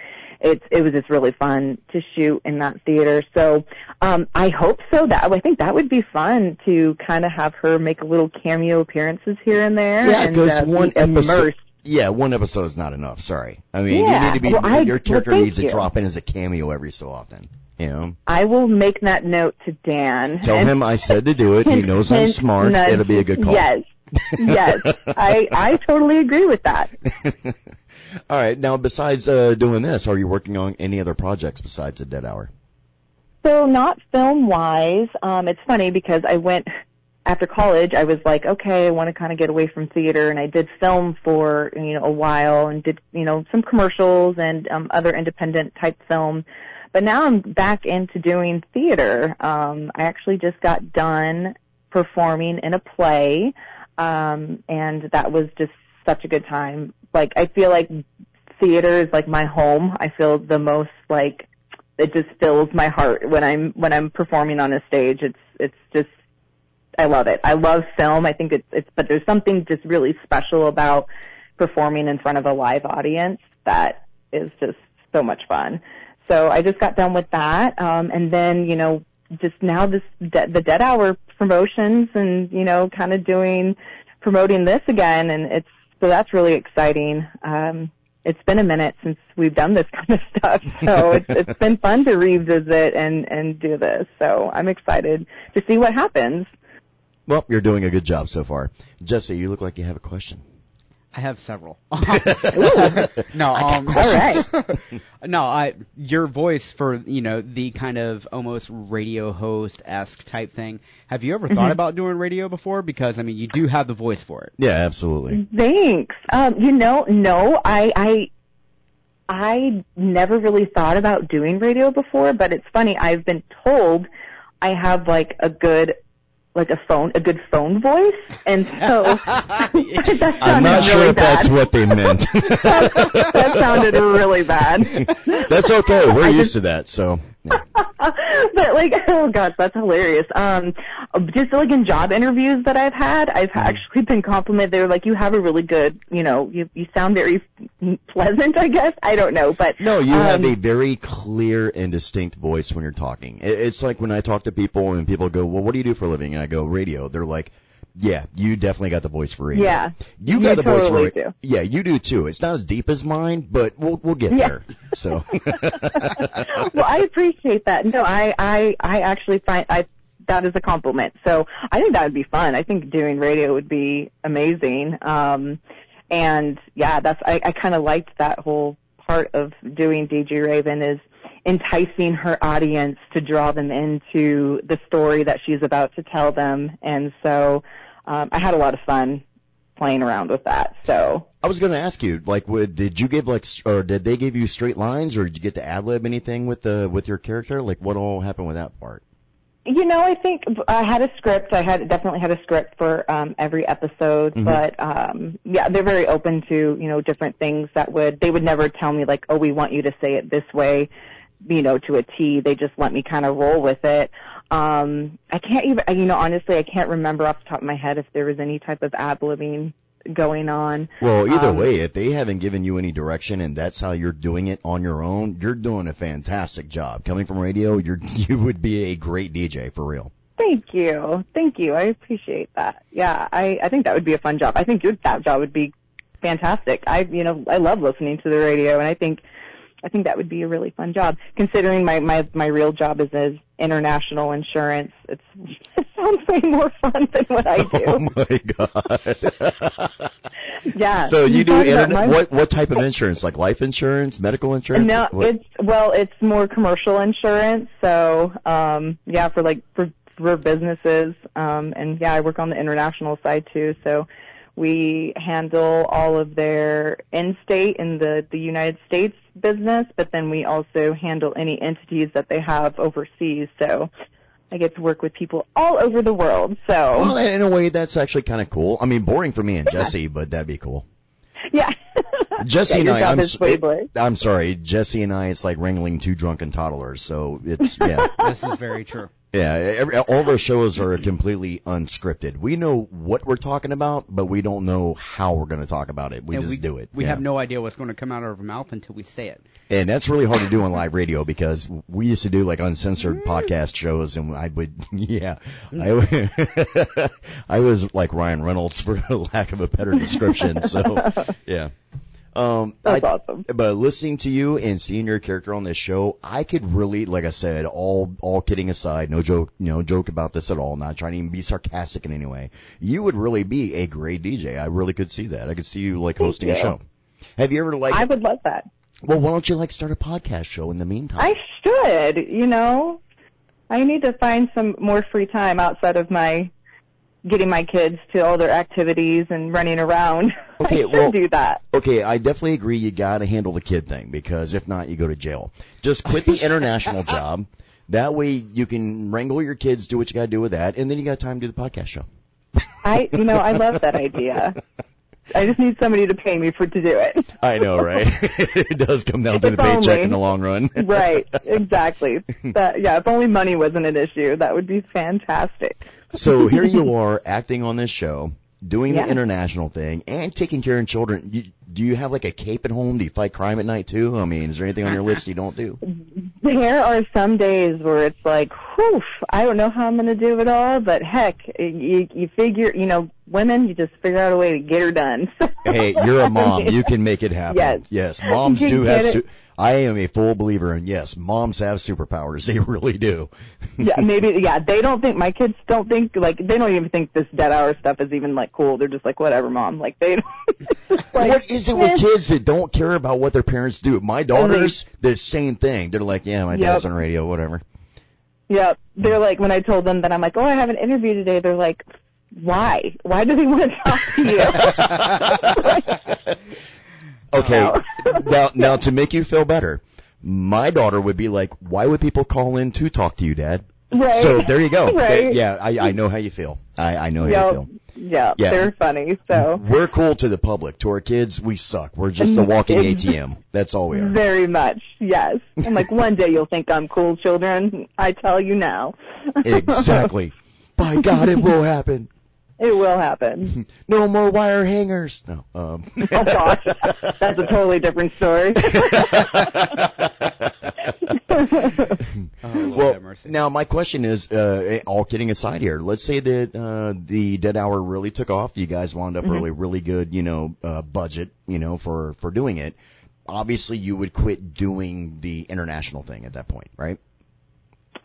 it's it was just really fun to shoot in that theater. So um, I hope so. That I think that would be fun to kind of have her make a little cameo appearances here and there. Yeah, because uh, one episode. Yeah, one episode is not enough. Sorry. I mean, Yeah, you need to be well, I- your character thank needs to you. drop in as a cameo every so often. You know, I will make that note to Dan. tell and- him I said to do it. He hint, knows I'm smart. nudge. It'll be a good call. Yes, yes, I I totally agree with that. All right. Now, besides uh, doing this, are you working on any other projects besides the Dead Hour? So not film wise. Um, it's funny because I went after college. I was like, okay, I want to kind of get away from theater, and I did film for you know a while and did you know some commercials and um, other independent type film. But now I'm back into doing theater. Um, I actually just got done performing in a play, um, and that was just such a good time. Like I feel like theater is like my home. I feel the most like it just fills my heart when I'm when I'm performing on a stage. It's it's just I love it. I love film. I think it's it's but there's something just really special about performing in front of a live audience that is just so much fun. So I just got done with that, um, and then you know just now this de- the Dead Hour promotions and you know kind of doing promoting this again, and it's so that's really exciting. Um, it's been a minute since we've done this kind of stuff, so it's it's been fun to revisit and and do this. So I'm excited to see what happens. Well, you're doing a good job so far. Jesse, you look like you have a question. I have several. no, um, All right. no, I your voice for you know the kind of almost radio host esque type thing. Have you ever Mm-hmm. thought about doing radio before? Because I mean, you do have the voice for it. Yeah, absolutely. Thanks. Um, you know, no, I, I, I never really thought about doing radio before, but it's funny. I've been told I have like a good, like a phone, a good phone voice, and so that I'm not sure really if that's what they meant. that sounded really bad. that's okay. We're I used just- to that. So, yeah. but like, oh gosh, that's hilarious. Um, just like in job interviews that I've had, I've Mm-hmm. actually been complimented. They're like, you have a really good, you know, you you sound very pleasant. I guess I don't know, but no, you have um, a very clear and distinct voice when you're talking. It- It's like when I talk to people and people go, "Well, what do you do for a living?" And I go, "Radio." They're like, "Yeah, you definitely got the voice for radio." Yeah, you you got the voice for totally radio. Yeah, you do too. It's not as deep as mine, but we'll we'll get Yeah. there. So, well, I appreciate that. No, I, I, I actually find I that is a compliment. So I think that would be fun. I think doing radio would be amazing. Um, and yeah, that's I, I kind of liked that whole part of doing DJ Raven is enticing her audience to draw them into the story that she's about to tell them. And so um, I had a lot of fun playing around with that. So I was going to ask you, like, would, did you give like, or did they give you straight lines, or did you get to ad lib anything with the with your character? Like, what all happened with that part? You know, I think I had a script. I had definitely had a script for um, every episode, Mhm. but um, yeah, they're very open to you know different things that would they would never tell me like, oh, we want you to say it this way, you know, to a T. They just let me kind of roll with it. Um, I can't even, you know, honestly, I can't remember off the top of my head if there was any type of ad libbing going on. Well, either Um, way, if they haven't given you any direction and that's how you're doing it on your own, you're doing a fantastic job. Coming from radio, you're you would be a great DJ for real. Thank you. Thank you. I appreciate that. Yeah, I, I think that would be a fun job. I think your that job would be fantastic. I you know, I love listening to the radio and I think I think that would be a really fun job. Considering my my, my real job is as international insurance, it's it sounds way more fun than what I do. Oh my god. yeah. so you do internet my- what what type of insurance? Like life insurance, medical insurance? No, What- it's well, it's more commercial insurance. So, um, yeah, for like for for businesses, um, and yeah, I work on the international side too. So, we handle all of their in-state in the the United States business, but then we also handle any entities that they have overseas. So, I get to work with people all over the world. So, well, in a way, that's actually kind of cool. I mean, boring for me and Jesse, but that'd be cool. yeah. Jesse Yeah, and I, I'm, is s- way boring. I'm sorry, Jesse and I, it's like wrangling two drunken toddlers. So it's yeah. This is very true. Yeah, every, all of our shows are completely unscripted. We know what we're talking about, but we don't know how we're going to talk about it. We And just we, do it. We yeah. have no idea what's going to come out of our mouth until we say it. And that's really hard to do on live radio because we used to do like uncensored mm. podcast shows and I would, yeah, mm. I, I was like Ryan Reynolds for lack of a better description. So, yeah. Um, That's I- awesome. But listening to you and seeing your character on this show, I could really, like I said, all, all kidding aside, no joke, no joke about this at all, not trying to even be sarcastic in any way. You would really be a great DJ. I really could see that. I could see you like Thank hosting a show. Have you ever like, I would love that. well, why don't you like start a podcast show in the meantime? I should, you know. I need to find some more free time outside of my getting my kids to all their activities and running around. Okay, I should well- do that. Okay, I definitely agree. You got to handle the kid thing because if not, you go to jail. Just quit the international job. That way you can wrangle your kids, do what you got to do with that, and then you got time to do the podcast show. I, you know, I love that idea. I just need somebody to pay me for to do it. I know, right? it does come down to the paycheck only. in the long run. right, exactly. That, yeah, if only money wasn't an issue, that would be fantastic. So here you are acting on this show, doing Yeah. the international thing, and taking care of children. You, do you have like a cape at home? Do you fight crime at night too? I mean, is there anything on your list you don't do? There are some days where it's like, whew, I don't know how I'm going to do it all, but heck, you, you figure, you know, women, you just figure out a way to get her done. Hey, you're a mom. You can make it happen. Yes. Yes. moms do have. Su- I am a full believer in yes, moms have superpowers. They really do. yeah, maybe, yeah, they don't think, my kids don't think, like, they don't even think this dead hour stuff is even, like, cool. They're just like, whatever, mom. Like, they don't, like, what is it eh. with kids that don't care about what their parents do? My daughters, the same thing. They're like, yeah, my dad's Yep. on radio, whatever. Yeah, They're like, when I told them that I'm like, oh, I have an interview today, they're like, why? Why do they want to talk to you? Okay, now now to make you feel better, my daughter would be like, why would people call in to talk to you, Dad? right. So there you go. Right. Yeah, I I know how you feel. I I know how you feel. Yep. Yeah. They're funny, so. We're cool to the public. To our kids, we suck. We're just mm-hmm. a walking ATM. That's all we are. Very much, yes. I'm like, one day you'll think I'm cool, children. I tell you now. Exactly. By God, it will happen. It will happen. No more wire hangers. No. Um. Oh gosh, that's a totally different story. Oh, well, mercy. now my question is, uh, all kidding aside here, let's say that uh, the Dead Hour really took off. You guys wound up really, really good, you know, uh, budget, you know, for for doing it. Obviously, you would quit doing the international thing at that point, right?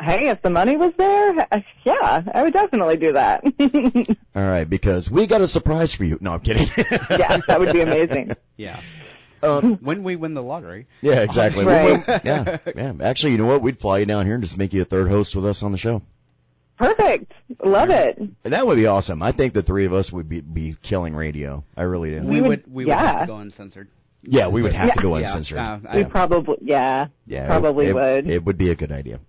Hey, if the money was there, uh, yeah, I would definitely do that. All right, because we got a surprise for you. No, I'm kidding. yeah, that would be amazing. Yeah. um, When we win the lottery. yeah, exactly. Right. Well, yeah, yeah. Actually, you know what? We'd fly you down here and just make you a third host with us on the show. Perfect. Love it. And that would be awesome. I think the three of us would be be killing radio. I really do. We would- would we would have yeah. to go uncensored. Yeah, we would have to Yeah. go Yeah, uncensored. uh, We probably, yeah, Yeah, probably it, would. It would be a good idea.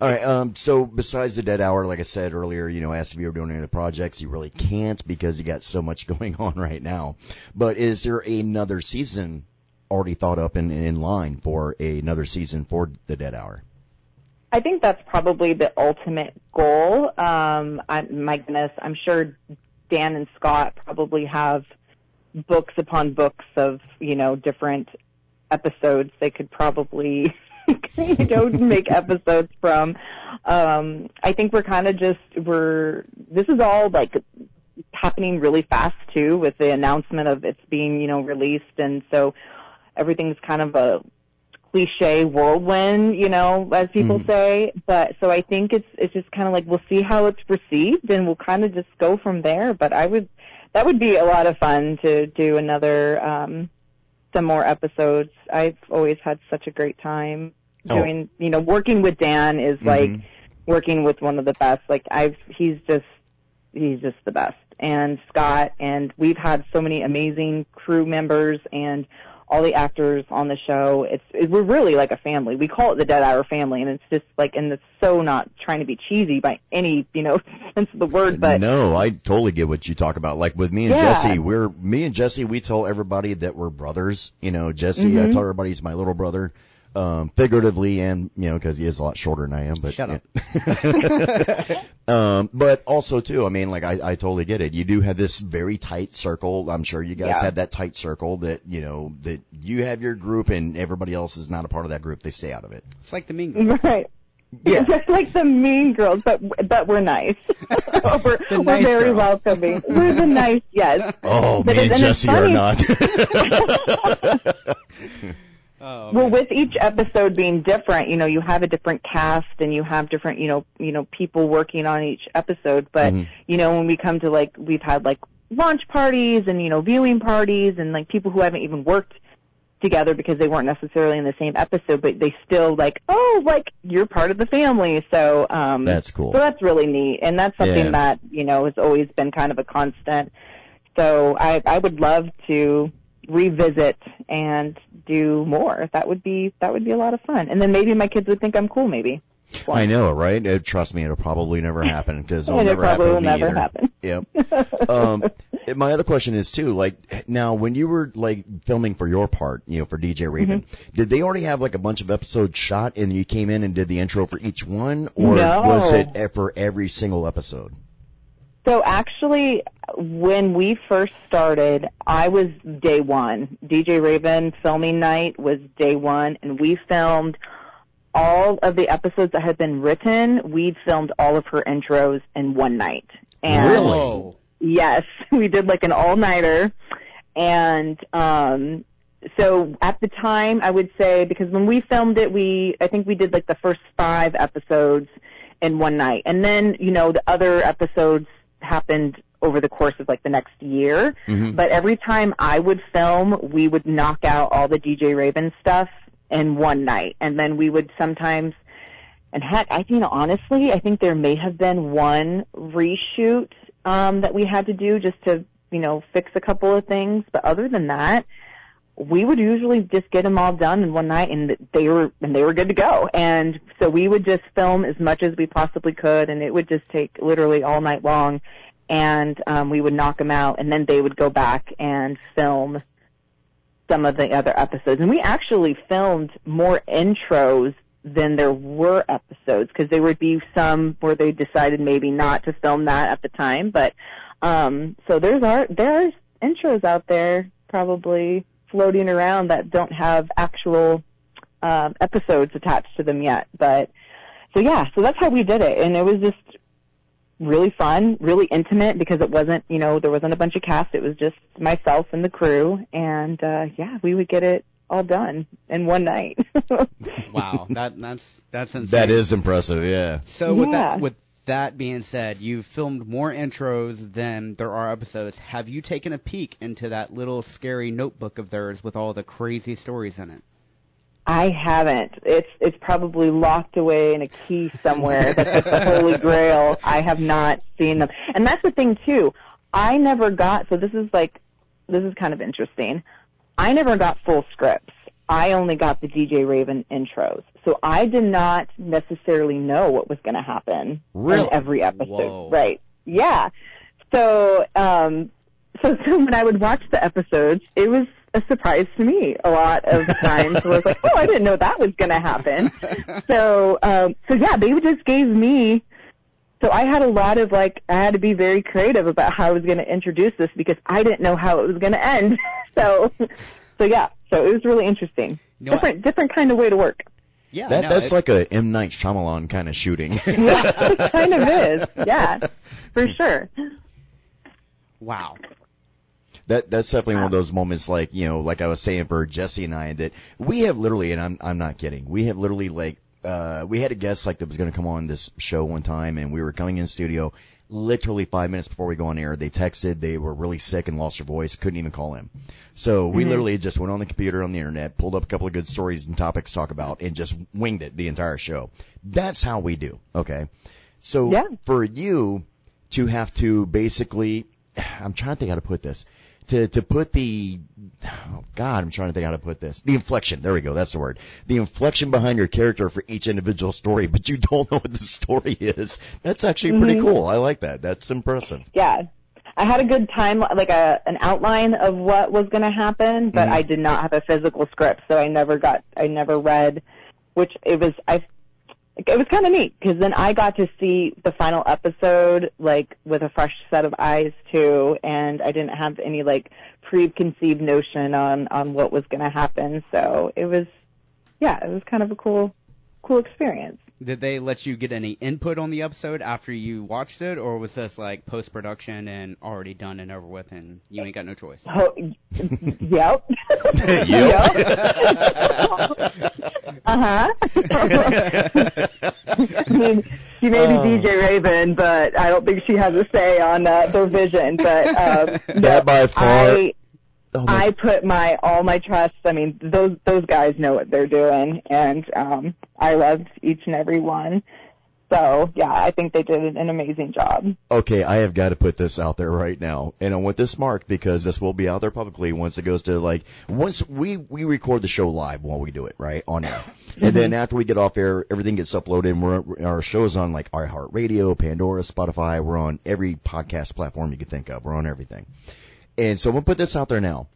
All right. Um. So besides the dead hour, like I said earlier, you know, asked if you were doing any of the projects. You really can't because you got so much going on right now. But is there another season already thought up and in line for another season for the dead hour? I think that's probably the ultimate goal. Um, I, my goodness, I'm sure Dan and Scott probably have books upon books of you know different episodes they could probably you know make episodes from. Um, I think we're kind of just we're this is all like happening really fast too with the announcement of it's being you know released and so everything's kind of a cliche whirlwind, you know, as people Mhm. say. But so I think it's it's just kind of like we'll see how it's received, and we'll kind of just go from there. But I would that would be a lot of fun to do another um some more episodes. I've always had such a great time Oh. doing, you know, working with Dan is like Mhm. working with one of the best. Like I've he's just he's just the best. And Scott and we've had so many amazing crew members and all the actors on the show. It's it, we're really like a family. We call it the Dead Hour family, and it's just like, and it's so not trying to be cheesy by any you know sense of the word, but no, I totally get what you talk about. Like with me and Yeah. Jesse, we're me and Jesse. We tell everybody that we're brothers. You know, Jesse, I Mhm. tell everybody he's my little brother. Um, figuratively and, you know, because he is a lot shorter than I am, but. Shut up. um, but also too, I mean, like I, I totally get it. You do have this very tight circle. I'm sure you guys Yeah. have that tight circle that, you know, that you have your group and everybody else is not a part of that group. They stay out of it. It's like the Mean Girls. Right. Yeah. Just like the mean girls, but but we're nice. we're The we're very girls. welcoming. We're the nice, yes. Oh, But me and and Jesse are not. Oh, Well, with each episode being different, you know, you have a different cast and you have different, you know, you know, people working on each episode. But Mhm. you know, when we come to like, we've had like launch parties and you know, viewing parties and like people who haven't even worked together because they weren't necessarily in the same episode, but they still like, oh, like you're part of the family. So, um, That's cool. So that's really neat, and that's something Yeah. that you know has always been kind of a constant. So I I would love to revisit and do more. That would be that would be a lot of fun, and then maybe my kids would think I'm cool. Maybe. I know, right? Uh, trust me, it'll probably never happen because it'll it never happen will me never either. happen. Yep. Um, my other question is too, like, now when you were like filming for your part, you know, for DJ Raven, Mm-hmm. did they already have like a bunch of episodes shot and you came in and did the intro for each one, or No. was it for every single episode? So actually, when we first started, I was day one. DJ Raven filming night was day one, and we filmed all of the episodes that had been written. We filmed all of her intros in one night. And Really? Yes, we did like an all-nighter, and um, so at the time, I would say because when we filmed it, we I think we did like the first five episodes in one night, and then you know the other episodes happened over the course of like the next year. Mhm. But every time I would film, we would knock out all the DJ Raven stuff in one night, and then we would sometimes. And heck, I think honestly, I think there may have been one reshoot um, that we had to do just to, you know, fix a couple of things. But other than that, we would usually just get them all done in one night, and they were and they were good to go. And so we would just film as much as we possibly could, and it would just take literally all night long. And um, we would knock them out, and then they would go back and film some of the other episodes. And we actually filmed more intros than there were episodes because there would be some where they decided maybe not to film that at the time. But um, so there's our there's intros out there probably floating around that don't have actual um, episodes attached to them yet. But so yeah, so that's how we did it, and it was just really fun, really intimate because it wasn't, you know, there wasn't a bunch of cast. It was just myself and the crew, and uh, yeah, we would get it all done in one night. Wow. That that's that's insane. That is impressive, yeah. So with Yeah. that with that being said, you've filmed more intros than there are episodes. Have you taken a peek into that little scary notebook of theirs with all the crazy stories in it? I haven't. It's it's probably locked away in a key somewhere. That's the holy grail. I have not seen them. And that's the thing too. I never got so this is like this is kind of interesting. I never got full scripts. I only got the DJ Raven intros. So I did not necessarily know what was going to happen Really? in every episode. Whoa. Right. Yeah. So um so, so when I would watch the episodes, it was a surprise to me a lot of the times. where I was like, oh, I didn't know that was going to happen. so, um, so yeah, they just gave me. So I had a lot of like, I had to be very creative about how I was going to introduce this because I didn't know how it was going to end. so, so yeah, so it was really interesting. You know what? different, different kind of way to work. Yeah, That no, that's like a M Night Shyamalan kind of shooting. Yeah, it kind of is. Yeah, for sure. wow. That that's definitely one of those moments, like you know, like I was saying for Jesse and I, that we have literally, and I'm I'm not kidding, we have literally like uh we had a guest like that was going to come on this show one time, and we were coming in studio. Literally five minutes before we go on air, they texted they were really sick and lost their voice, couldn't even call him. So we literally just went on the computer on the internet, pulled up a couple of good stories and topics to talk about, and just winged it the entire show. That's how we do. Okay. So Yeah. for you to have to basically, I'm trying to think how to put this. To, to put the, oh God, I'm trying to think how to put this. The inflection. There we go. That's the word. The inflection behind your character for each individual story, but you don't know what the story is. That's actually pretty Mhm. cool. I like that. That's impressive. Yeah. I had a good time, like a an outline of what was going to happen, but Mhm. I did not have a physical script, so I never got, I never read, which it was, I, it was kind of neat because then I got to see the final episode like with a fresh set of eyes too, and I didn't have any like preconceived notion on on what was going to happen, so it was, yeah, it was kind of a cool, cool experience. Did they let you get any input on the episode after you watched it, or was this like post production and already done and over with, and you ain't got no choice? Oh, yep. uh huh. I mean, she may be Oh. DJ Raven, but I don't think she has a say on uh, their vision. But um, no, That by far- I, Oh I put my all my trust. I mean, those those guys know what they're doing, and um, I loved each and every one. So yeah, I think they did an amazing job. Okay, I have got to put this out there right now, and I want this marked because this will be out there publicly once it goes to like once we we record the show live while we do it right on air, and then after we get off air, everything gets uploaded. And we're our show's on like iHeartRadio, Pandora, Spotify. We're on every podcast platform you can think of. We're on everything, and so I'm gonna put this out there now.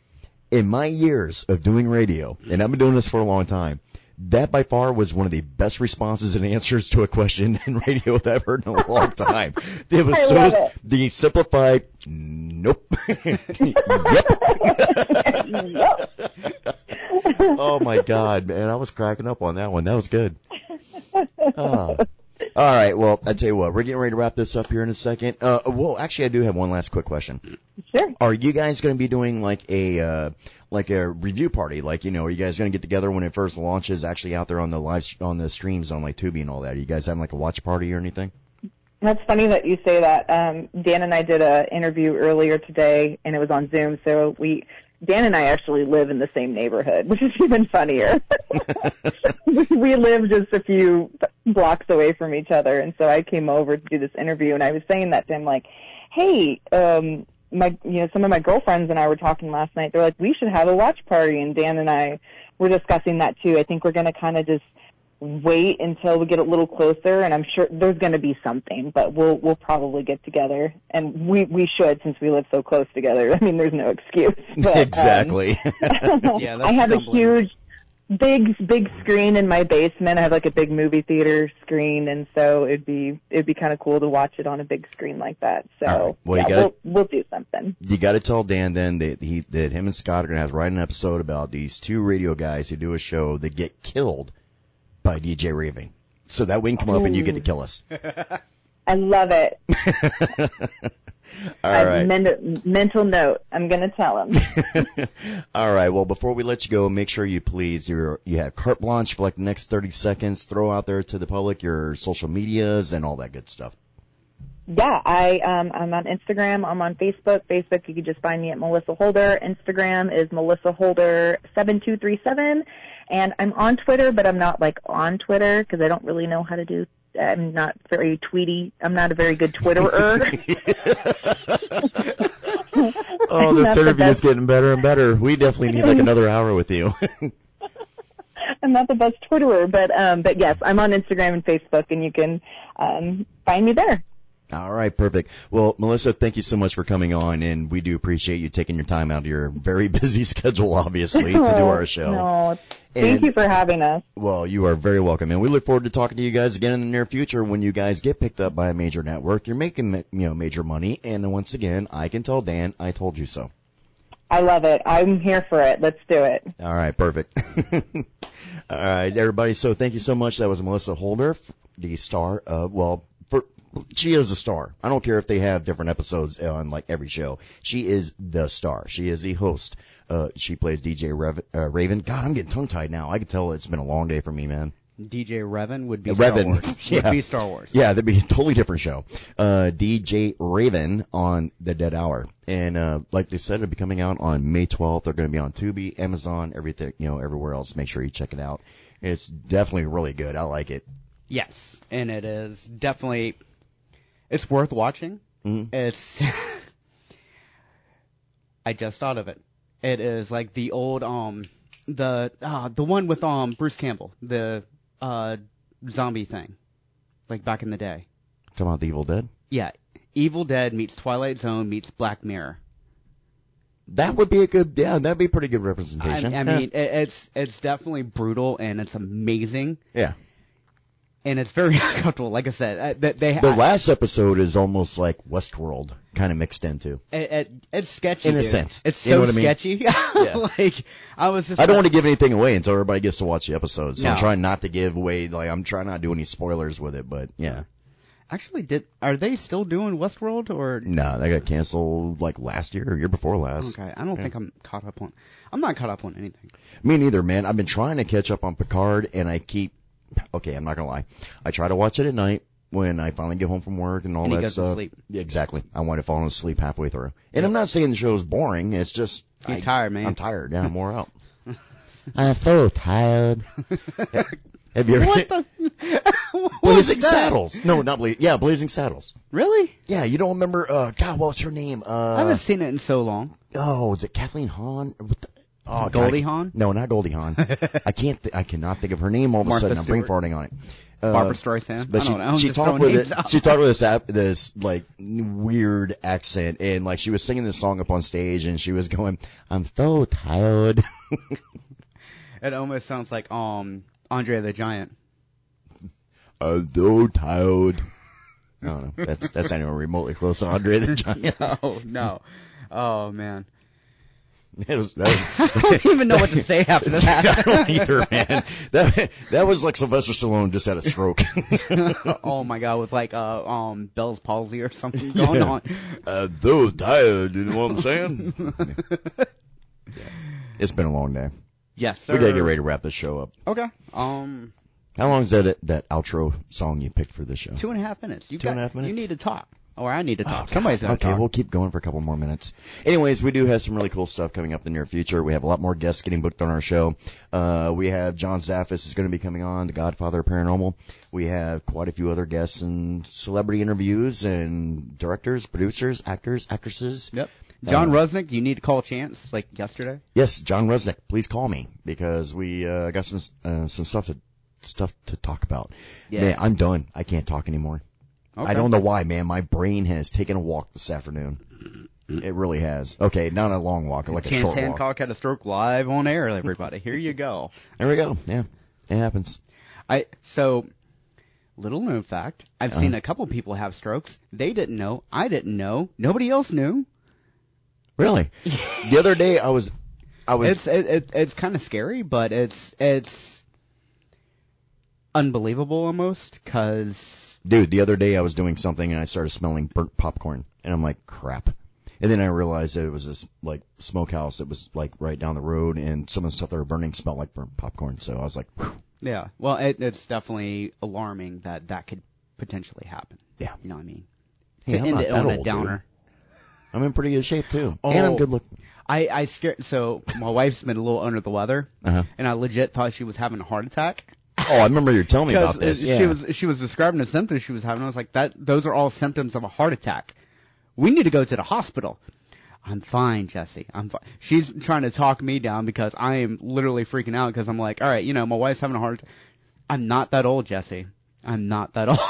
In my years of doing radio, and I've been doing this for a long time, that by far was one of the best responses and answers to a question in radio that I've heard in a long time. It was so it. the simplified. Nope. yep. oh my god, man! I was cracking up on that one. That was good. Oh. All right. Well, I tell you what, we're getting ready to wrap this up here in a second. Uh, well, actually, I do have one last quick question. Sure. Are you guys going to be doing like a uh, like a review party? Like, you know, are you guys going to get together when it first launches, actually out there on the live on the streams on like Tubi and all that? Are you guys having like a watch party or anything? That's funny that you say that. Um, Dan and I did a interview earlier today, and it was on Zoom. So we, Dan and I actually live in the same neighborhood, which is even funnier. we live just a few blocks away from each other, and so I came over to do this interview, and I was saying that to him, like, "Hey, um, my, you know, some of my girlfriends and I were talking last night. They're like, we should have a watch party, and Dan and I were discussing that too. I think we're going to kind of just wait until we get a little closer and I'm sure there's going to be something but we'll we'll probably get together. And we we should since we live so close together. I mean there's no excuse but, um, exactly. Yeah, that's I have a huge big big screen in my basement. I have like a big movie theater screen and so it'd be it'd be kind of cool to watch it on a big screen like that. So All right. Well, you yeah, gotta- we'll we'll do something. you got to tell Dan then that he that him and Scott are going to have to write an episode about these two radio guys who do a show that get killed by DJ Raving. So that we can come up and you get to kill us. I love it All I've right. men- mental note I'm going to tell him All right. Well, before we let you go, make sure you please you you have carte blanche for like the next 30 seconds. Throw out there to the public your social medias and all that good stuff. Yeah, I um I'm on Instagram, I'm on Facebook. Facebook you can just find me at Melissa Holder. Instagram is Melissa Holder seven two three seven, and I'm on Twitter, but I'm not like on Twitter because I don't really know how to do. I'm not very tweety. I'm not a very good Twitterer. Oh, this the interview is getting better and better. We definitely need like another hour with you. I'm not the best Twitterer, but um but yes, I'm on Instagram and Facebook, and you can um find me there. All right, perfect. Well, Melissa, thank you so much for coming on, and we do appreciate you taking your time out of your very busy schedule, obviously, to do our show. No, thank And- you for having us. Well, you are very welcome, and we look forward to talking to you guys again in the near future when you guys get picked up by a major network. You're making you know major money, and once again, I can tell Dan I told you so. I love it. I'm here for it. Let's do it. All right, perfect. All right, everybody. So thank you so much. That was Melissa Holder, the star of well, for she is a star. I don't care if they have different episodes on like every show. She is the star. She is the host. Uh, she plays DJ Rev- uh, Raven. God, I'm getting tongue tied now. I can tell it's been a long day for me, man. DJ Revan would be Uh, Star Wars. Yeah. Would be Star Wars. Yeah, that'd be a totally different show. Uh, DJ Raven on The Dead Hour. And, uh, like they said, it'll be coming out on May 12th. They're going to be on Tubi, Amazon, everything, you know, everywhere else. Make sure you check it out. It's definitely really good. I like it. Yes, and it is definitely it's worth watching. Mhm. It's I just thought of it. It is like the old um the uh the one with um Bruce Campbell, the uh zombie thing. Like back in the day. Talking about The Evil Dead? Yeah. Evil Dead meets Twilight Zone meets Black Mirror. That would be a good, yeah, that'd be a pretty good I, representation. I Yeah. mean, it, it's it's definitely brutal and it's amazing yeah. And it's very uncomfortable. Like I said, uh, they, The I- last episode is almost like Westworld kind of mixed into. it, it, it's sketchy In a sense. It's You so know what I mean? sketchy. like I was just I don't like- want to give anything away until everybody gets to watch the episode. So I'm trying not to give away, like, I'm trying not to do any spoilers with it, but yeah. Actually, did are they still doing Westworld or? No, they got canceled like last year or year before last. Okay, I don't think I'm caught up on. I'm not caught up on anything. Me neither, man. I've been trying to catch up on Picard and I keep, okay, I'm not gonna lie. I try to watch it at night when I finally get home from work and all And that stuff. sleep. Yeah, exactly. I want to fall asleep halfway through. And I'm not saying the show's boring. It's just He's I- tired, man. I'm tired. Yeah, I'm wore out. I'm so tired. Have you ever? What the? what was Blazing? Saddles. No, not Blazing. Yeah, Blazing Saddles. Really? Yeah, you don't remember? Uh, God, what was her name? Uh, I haven't seen it in so long. oh, is it Kathleen Hahn? What the, oh, Goldie God. Hawn? No, not Goldie Hawn. I can't. Th- I cannot think of her name. All of a Martha sudden, I'm brain farting on it. Uh, Barbra Streisand. But I she don't know. She talked with it. She talked with this app, this like weird accent, and like she was singing this song up on stage, and she was going, "I'm so tired." It almost sounds like um Andre the Giant. I'm so tired. I don't know. That's that's not even remotely close to Andre the Giant. No, no. Oh man. Was, that was, I don't even know what to say after that. I don't either, man. That that was like Sylvester Stallone just had a stroke. oh my god, with like uh um Bell's palsy or something going Yeah. on. I'm so tired. You know what I'm saying? Yeah. It's been a long day. Yes, sir. We gotta get ready to wrap this show up. Okay. Um, How long is that that outro song you picked for this show? two and a half minutes. You Two and got, a half minutes? You need to talk, or I need to talk. Oh, Somebody's okay, talk. we'll keep going for a couple more minutes. Anyways, we do have some really cool stuff coming up in the near future. We have a lot more guests getting booked on our show. Uh, we have John Zaffis is going to be coming on, The Godfather of Paranormal. We have quite a few other guests and celebrity interviews and directors, producers, actors, actresses. Yep. John Uh, Rusnick, you need to call Chance like yesterday. Yes, John Resnick, please call me because we uh, got some uh, some stuff to stuff to talk about. Yeah. Man, I'm done. I can't talk anymore. Okay. I don't know why, man. My brain has taken a walk this afternoon. It really has. Okay, not a long walk, like a Chance short walk. Hancock had a stroke live on air. Everybody, here you go. There we go. Yeah, it happens. I so little known fact. I've Uh-huh. seen a couple people have strokes. They didn't know. I didn't know. Nobody else knew. Really? the other day, I was, I was. It's it, it it's kind of scary, but it's it's unbelievable almost because Dude, the other day I was doing something and I started smelling burnt popcorn, and I'm like, crap. And then I realized that it was this like smokehouse that was like right down the road, and some of the stuff they were burning smelled like burnt popcorn. So I was like, Whew. yeah. Well, it, it's definitely alarming that that could potentially happen. Yeah. You know what I mean? Hey, To I'm end it that on old, a dude. downer. I'm in pretty good shape too, and I'm Oh. good looking. I I scared. So my wife's been a little under the weather, Uh-huh. and I legit thought she was having a heart attack. Oh, I remember you telling me about this. Yeah. she was she was describing the symptoms she was having. I was like, that those are all symptoms of a heart attack. We need to go to the hospital. I'm fine, Jesse. I'm fine. She's trying to talk me down because I am literally freaking out because I'm like, all right, you know, my wife's having a heart. attack. I'm not that old, Jesse. I'm not that old.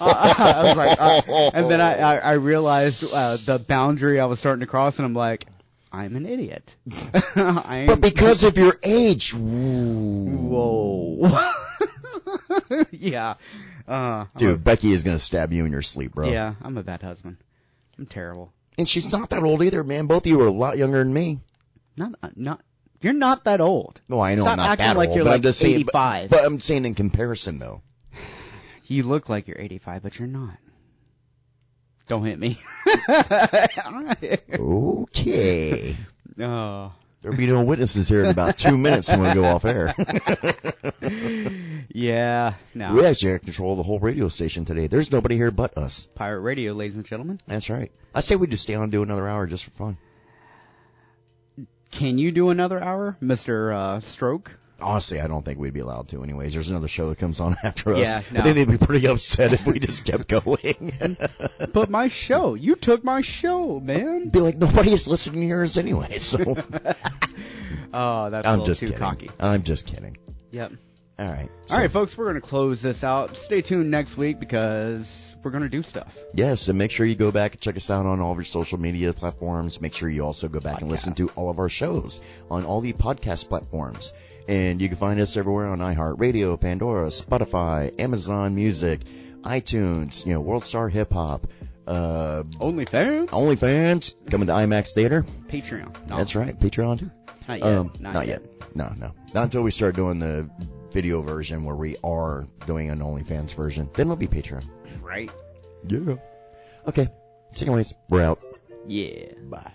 I was like, uh, and then I I, I realized uh, the boundary I was starting to cross, and I'm like, I'm an idiot. I am, but because of your age. Whoa. yeah. Uh, I'm dude, Becky is gonna stab you in your sleep, bro. yeah, I'm a bad husband. I'm terrible. And she's not that old either, man. Both of you are a lot younger than me. Not, uh, not, you're not that old. No, I know Stop I'm not acting that like old, you're but like I'm just saying. But, but I'm saying in comparison, though. You look like you're 85, but you're not. Don't hit me. Okay. oh. There'll be no witnesses here in about two minutes when we go off air. Yeah. No. we actually have control of the whole radio station today. There's nobody here but us. Pirate Radio, ladies and gentlemen. That's right. I say we just stay on and do another hour just for fun. Can you do another hour, Mr. Uh, Stroke? Honestly, I don't think we'd be allowed to anyways. There's another show that comes on after us. Yeah, I think they'd be pretty upset if we just kept going. But my show, you took my show, man. be like, nobody's listening to yours anyway, so. Oh, that's a I'm little just too kidding. cocky. I'm just kidding. Yep. All right. All right, folks, we're going to close this out. Stay tuned next week because we're going to do stuff. Yes, and make sure you go back and check us out on all of your social media platforms. Make sure you also go back and listen to all of our shows on all the podcast platforms. And you can find us everywhere on iHeartRadio, Pandora, Spotify, Amazon Music, iTunes, you know, World Star Hip Hop, uh, OnlyFans, OnlyFans, coming to IMAX Theater. Patreon. No, That's right, Patreon. Too. Not yet. Um, not, yet. No, no. Not until we start doing the video version where we are doing an OnlyFans version. Then it'll be Patreon. Right? Yeah. Okay. So anyways, we're out. Yeah. Bye.